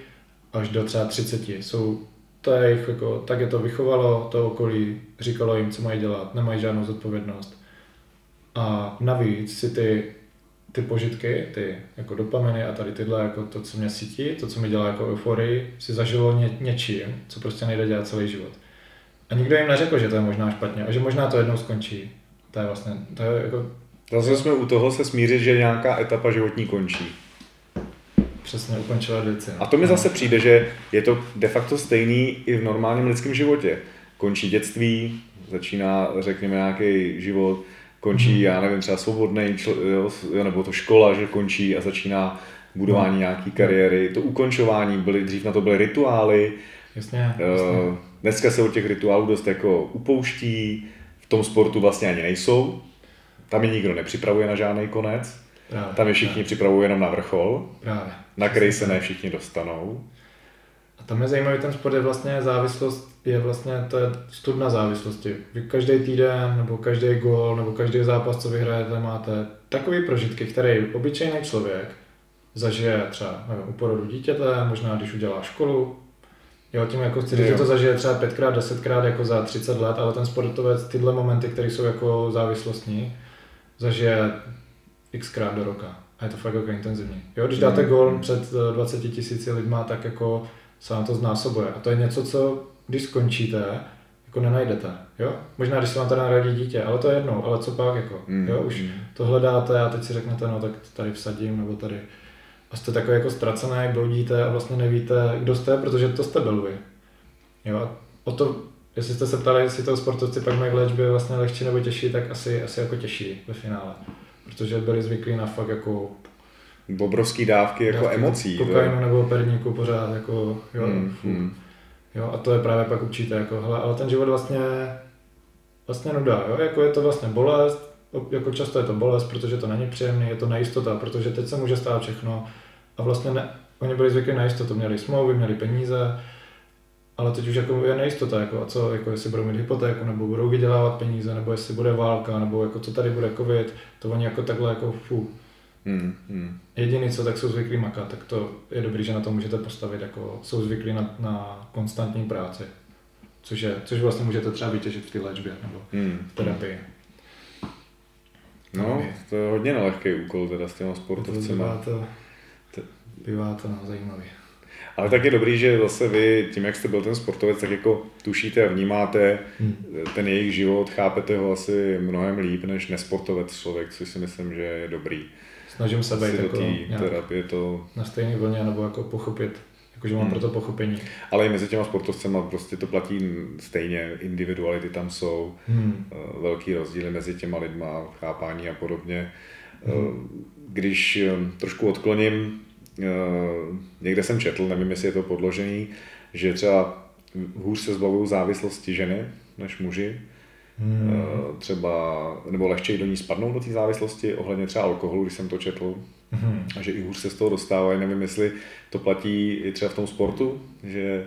až do třeba 30. Jsou, to je jich, jako, tak je to vychovalo, to okolí říkalo jim, co mají dělat, nemají žádnou zodpovědnost. A navíc si ty, ty požitky, ty jako dopaminy a tady tyhle, jako to, co mě cítí, to, co mi dělá jako euforii, si zažilo ně, něčím, co prostě nejde dělat celý život. A nikdo jim neřekl, že to je možná špatně a že možná to jednou skončí. To je vlastně, to je jako Zase jsme u toho se smířit, že nějaká etapa životní končí. Přesně, ukončila věci. A to mi zase přijde, že je to de facto stejný i v normálním lidském životě. Končí dětství, začíná, řekněme, nějaký život, končí, hmm. já nevím, třeba svobodný, čl- jo, nebo to škola, že končí a začíná budování hmm. nějaký kariéry. To ukončování, byly, dřív na to byly rituály. Jasně, jasně. Uh, dneska se od těch rituálů dost jako upouští, v tom sportu vlastně ani nejsou, tam je nikdo nepřipravuje na žádný konec. Právě, tam je všichni právě. připravují jenom na vrchol, právě. na který se ne všichni dostanou. A tam je zajímavý ten sport, je vlastně závislost, je vlastně, to je studna závislosti. Vy každý týden, nebo každý gol, nebo každý zápas, co vyhrajete, máte takový prožitky, který obyčejný člověk zažije třeba nevím, u porodu dítěte, možná když udělá školu, Jo, tím jako chci říct, že to zažije třeba pětkrát, desetkrát jako za 30 let, ale ten sportovec tyhle momenty, které jsou jako závislostní, zažije xkrát do roka. A je to fakt jako intenzivní. Jo, když dáte mm. gol před 20 eh, tisíci lidma, tak jako se vám to znásobuje. A to je něco, co když skončíte, jako nenajdete. Jo? Možná, když se vám tady narodí dítě, ale to je jednou, ale co pak, jako, mm. jo, už mm. to hledáte a teď si řeknete, no tak tady vsadím, nebo tady. A jste takový jako ztracený, bloudíte a vlastně nevíte, kdo jste, protože to jste byl vy. Jo? A o to Jestli jste se ptali, jestli to sportovci pak mají v léčbě vlastně lehčí nebo těžší, tak asi, asi jako těžší ve finále. Protože byli zvyklí na fakt jako obrovský dávky jako dávky emocí. Kokainu nebo perníku pořád, jako, jo, hmm, hmm. Jo, a to je právě pak určitě, jako, hele, ale ten život vlastně, vlastně nuda, jo, jako je to vlastně bolest, jako často je to bolest, protože to není příjemné, je to nejistota, protože teď se může stát všechno a vlastně ne, oni byli zvyklí na jistotu, měli smlouvy, měli peníze, ale teď už jako je nejistota, jako, a co, jako jestli budou mít hypotéku, nebo budou vydělávat peníze, nebo jestli bude válka, nebo jako co tady bude covid, to oni jako takhle jako fu. Hmm, hmm. Jediný co, tak jsou zvyklí makat, tak to je dobrý, že na to můžete postavit, jako jsou zvyklí na, na konstantní práci, což, je, což vlastně můžete třeba vytěžit v té léčbě nebo hmm. v terapii. No, to je hodně nelehký úkol teda s těma sportovcemi. Bývá to, bývá to zajímavý. Ale tak je dobrý, že zase vy, tím jak jste byl ten sportovec, tak jako tušíte a vnímáte hmm. ten jejich život, chápete ho asi mnohem líp než nesportovec člověk, což si myslím, že je dobrý. Snažím se být jako terapie to... na stejné vlně nebo jako pochopit, jakože mám hmm. pro to pochopení. Ale i mezi těma sportovcema prostě to platí stejně, individuality tam jsou, hmm. Eh, velký rozdíly mezi těma lidma, chápání a podobně. Hmm. Eh, když eh, trošku odkloním, někde jsem četl, nevím, jestli je to podložený, že třeba hůř se zbavují závislosti ženy než muži. Hmm. Eh, třeba, nebo lehčeji do ní spadnou do té závislosti, ohledně třeba alkoholu, když jsem to četl. Hmm. A že i hůř se z toho dostávají. Nevím, jestli to platí i třeba v tom sportu, že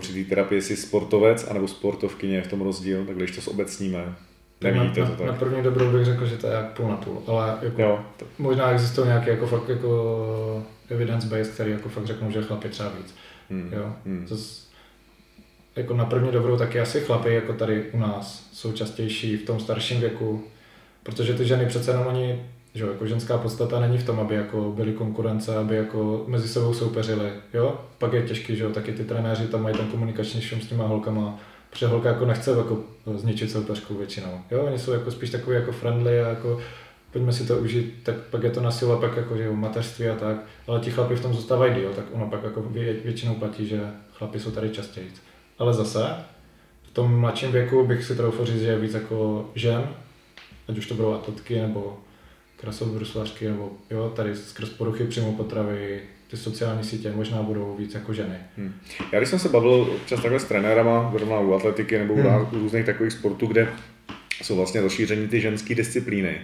při té terapii si sportovec anebo sportovkyně je v tom rozdíl, tak když to zobecníme, Nevidíte na, to tak. Na první dobrou bych řekl, že to je jak půl na půl, ale jako jo. možná existují nějaké jako fakt jako evidence based, který jako fakt řeknou, že chlapi třeba víc. Hmm. Jo? Hmm. Zas, jako na první dobrou taky asi chlapi jako tady u nás jsou častější v tom starším věku, protože ty ženy přece jenom oni že jako ženská podstata není v tom, aby jako byly konkurence, aby jako mezi sebou soupeřili, jo? Pak je těžký, že jo, taky ty trenéři tam mají ten komunikační šum s těma holkama, protože holka jako nechce jako zničit soupeřku většinou, jo? Oni jsou jako spíš takový jako friendly a jako pojďme si to užít, tak pak je to na silu, pak jako, že jo, mateřství a tak, ale ti chlapi v tom zůstávají díl, tak ono pak jako vě, většinou platí, že chlapi jsou tady častěji. Ale zase, v tom mladším věku bych si troufl říct, že je víc jako žen, ať už to budou atletky nebo krasobruslařky, nebo jo, tady skrz poruchy přímo potravy, ty sociální sítě možná budou víc jako ženy. Hmm. Já když jsem se bavil občas takhle s trenérama, zrovna u atletiky nebo hmm. u různých takových sportů, kde jsou vlastně rozšíření ty ženské disciplíny,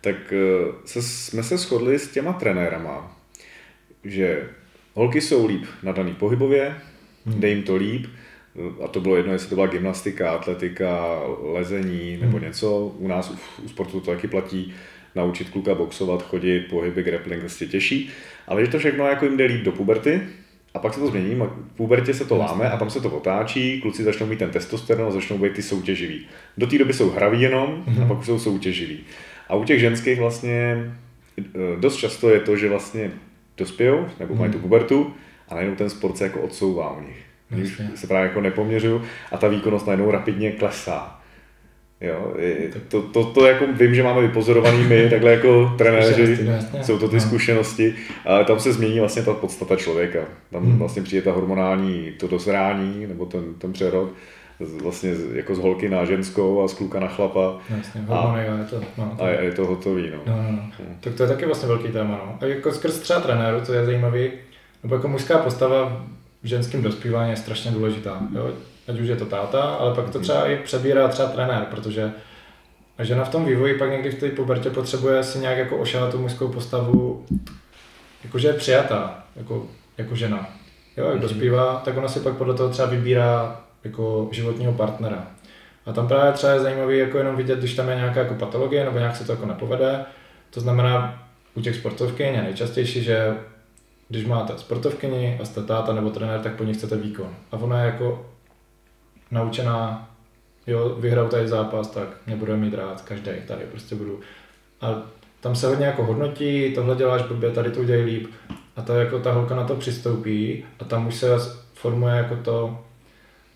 tak eh, se, jsme se shodli s těma trenérama, že holky jsou líp nadaný pohybově, hmm. jde jim to líp, a to bylo jedno, jestli to byla gymnastika, atletika, lezení nebo hmm. něco. U nás u sportu to taky platí naučit kluka boxovat, chodit, pohyby, grappling, prostě těžší. Ale že to všechno jako jim jde líp do puberty, a pak se to změní, v pubertě se to láme a tam se to otáčí, kluci začnou mít ten testosteron a začnou být ty soutěživí. Do té doby jsou hraví jenom a mhm. pak už jsou soutěživí. A u těch ženských vlastně eh, dost často je to, že vlastně dospějou nebo mají tu pubertu a najednou ten sport se jako odsouvá u nich. Když se právě jako nepoměřuju a ta výkonnost najednou rapidně klesá. Jo, to, to, to, jako vím, že máme vypozorovaný my, takhle jako trenéři, jsou to ty no. zkušenosti, ale tam se změní vlastně ta podstata člověka. Tam hmm. vlastně přijde ta hormonální, to dozrání, nebo ten, ten přerod, vlastně jako z holky na ženskou a z kluka na chlapa. Jasně, hormony, a, je to, no, to... a je to hotový. No. No, no, no. Hmm. Tak to je taky vlastně velký téma. No. A jako skrz třeba trenéru, to je zajímavý, nebo jako mužská postava v ženském dospívání je strašně důležitá. Jo? ať už je to táta, ale pak to třeba i přebírá třeba trenér, protože žena v tom vývoji pak někdy v té pubertě potřebuje si nějak jako ošahat tu mužskou postavu, jakože je přijatá, jako, jako žena. Jo, jak mhm. dospívá, tak ona si pak podle toho třeba vybírá jako životního partnera. A tam právě třeba je zajímavý jako jenom vidět, když tam je nějaká jako patologie nebo nějak se to jako nepovede. To znamená, u těch sportovkyň je nejčastější, že když máte sportovkyni a jste táta nebo trenér, tak po ní chcete výkon. A ona je jako naučená, jo, vyhraju tady zápas, tak mě bude mít rád, každý tady prostě budu. A tam se hodně jako hodnotí, tohle děláš blbě, tady to udělej líp. A ta, jako ta holka na to přistoupí a tam už se formuje jako to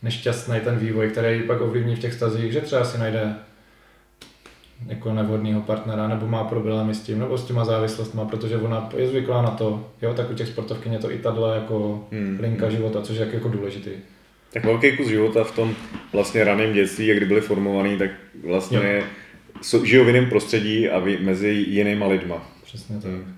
nešťastný ten vývoj, který pak ovlivní v těch stazích, že třeba si najde jako nevhodného partnera, nebo má problémy s tím, nebo s těma závislostma, protože ona je zvyklá na to, jo, tak u těch sportovky je to i tahle jako hmm. linka hmm. života, což je jako důležitý. Tak velký kus života v tom vlastně raném dětství, jak kdy byli formovaný, tak vlastně je, žijou v jiném prostředí a v, mezi jinýma lidma. Přesně tak. Hmm.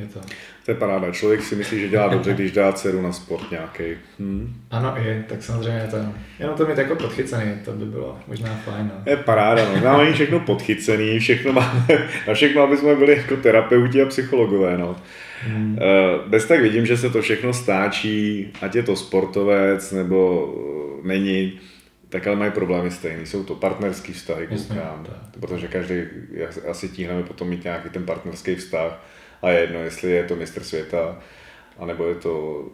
Je to. To je paráda. Člověk si myslí, že dělá dobře, když dá dceru na sport nějaký. Hmm. Ano, je, tak samozřejmě to. Jenom to mít jako podchycený, to by bylo možná fajn. No. Je paráda, no. Máme všechno podchycený, všechno máme, na všechno, aby jsme byli jako terapeuti a psychologové, no. Hmm. Eh, bez tak vidím, že se to všechno stáčí, ať je to sportovec nebo eh, není, tak ale mají problémy stejný. Jsou to partnerský vztahy, koukám, protože každý asi tíhneme potom mít nějaký ten partnerský vztah a je jedno, jestli je to mistr světa, anebo je to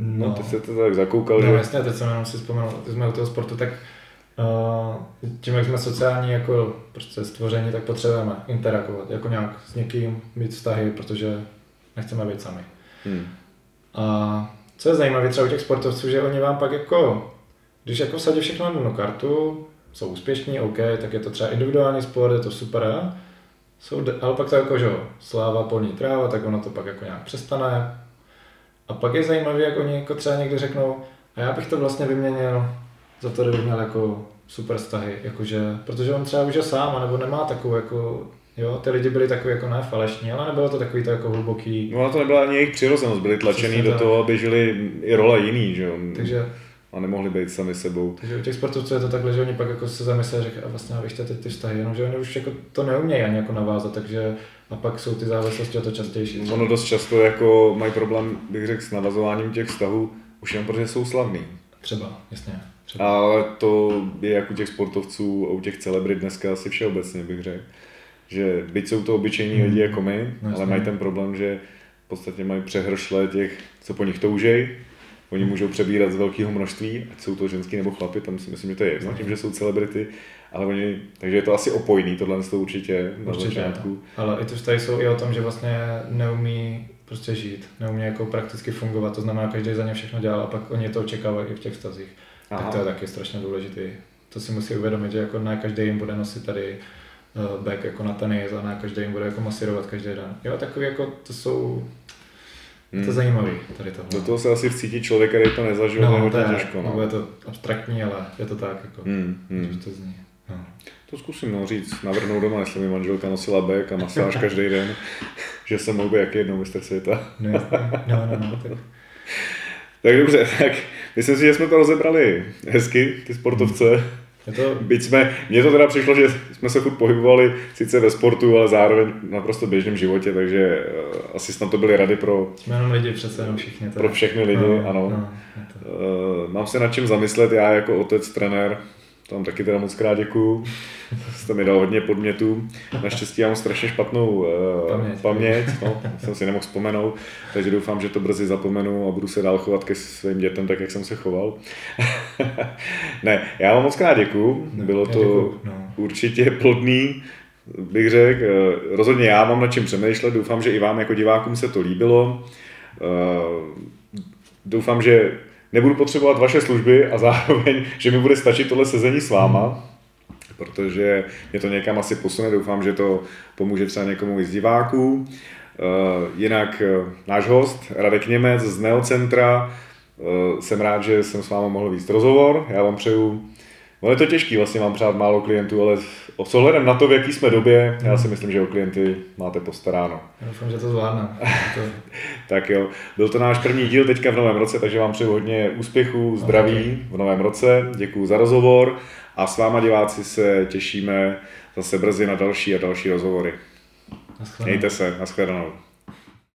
No, no ty jste to tak zakoukal. No, že... jasně, teď jsem jenom si vzpomenul, ty jsme u toho sportu, tak uh, tím, jak jsme sociální jako prostě stvoření, tak potřebujeme interagovat, jako nějak s někým mít vztahy, protože nechceme být sami. Hmm. A co je zajímavé třeba u těch sportovců, že oni vám pak jako, když jako sadí všechno na jednu kartu, jsou úspěšní, OK, tak je to třeba individuální sport, je to super, jsou, ale pak to jako, že sláva, polní tráva, tak ono to pak jako nějak přestane. A pak je zajímavé, jak oni jako třeba někdy řeknou, a já bych to vlastně vyměnil za to, kdyby měl jako super vztahy, jakože, protože on třeba už je sám, nebo nemá takovou jako Jo, ty lidi byli takový jako ne falešní, ale nebylo to takový to jako hluboký. No a to nebyla ani jejich přirozenost, byli tlačený do toho, aby žili i role jiný, že jo. Takže a nemohli být sami sebou. Takže u těch sportovců je to takhle, že oni pak jako se zamyslí a říkají, a vlastně vy teď ty vztahy, jenom že oni už jako to neumějí ani jako navázat, takže a pak jsou ty závislosti o to častější. Ono dost často jako mají problém, bych řekl, s navazováním těch vztahů, už jen protože jsou slavní. Třeba, jasně. Třeba. Ale to je jako u těch sportovců a u těch celebrit dneska asi všeobecně, bych řekl že byť jsou to obyčejní lidi jako my, no, ale mají ten problém, že v podstatě mají přehršle těch, co po nich toužej oni můžou přebírat z velkého množství, ať jsou to ženský nebo chlapy, tam si myslím, že to je jedno, tím, že jsou celebrity, ale oni, takže je to asi opojný, tohle to určitě, na určitě začátku. Ale i to tady jsou i o tom, že vlastně neumí prostě žít, neumí jako prakticky fungovat, to znamená, každý za ně všechno dělá a pak oni to očekávají i v těch vztazích. Aha. Tak to je taky strašně důležité. To si musí uvědomit, že jako ne každý jim bude nosit tady uh, back jako na tenis a ne každý jim bude jako masírovat každý den. Jo, takový jako to jsou Hmm. To je zajímavý, tady tohle. Do toho se asi vcítí člověk, který to nezažil, no, to je těžko. No. je to abstraktní, ale je to tak, jako, hmm. Hmm. to zní. No. To zkusím no, říct, navrhnout doma, jestli mi manželka nosila bek a masáž každý den, že jsem mohl být jak jednou mistr světa. no, no, no, no, tak. tak dobře, tak myslím si, že jsme to rozebrali hezky, ty sportovce. Je to... Byť jsme, mně to teda přišlo, že jsme se furt pohybovali sice ve sportu, ale zároveň naprosto běžném životě, takže uh, asi snad to byly rady pro... Jsme jenom lidi přece, jenom všichni. Pro všechny lidi, no, ano. No, to... uh, mám se nad čím zamyslet, já jako otec, trenér, tam taky teda moc krát děkuju. Jste mi dal hodně podmětů. Naštěstí já mám strašně špatnou uh, paměť, paměť no, jsem si nemohl vzpomenout, takže doufám, že to brzy zapomenu a budu se dál chovat ke svým dětem tak, jak jsem se choval. ne, já vám moc krát děkuju. No, Bylo to děkuju, no. určitě plodný, bych řekl. Eh, rozhodně já mám nad čím přemýšlet, doufám, že i vám jako divákům se to líbilo. Uh, doufám, že nebudu potřebovat vaše služby a zároveň, že mi bude stačit tohle sezení s váma, protože mě to někam asi posune, doufám, že to pomůže třeba někomu z diváků. Eh, jinak eh, náš host, Radek Němec z Neocentra, eh, jsem rád, že jsem s vámi mohl víc rozhovor. Já vám přeju No je to těžký, vlastně mám přát málo klientů, ale s ohledem na to, v jaký jsme době, já si myslím, že o klienty máte postaráno. Já doufám, že to zvládne. tak jo, byl to náš první díl teďka v novém roce, takže vám přeju hodně úspěchů, zdraví okay. v novém roce. Děkuji za rozhovor a s váma diváci se těšíme zase brzy na další a další rozhovory. Mějte se, nashledanou.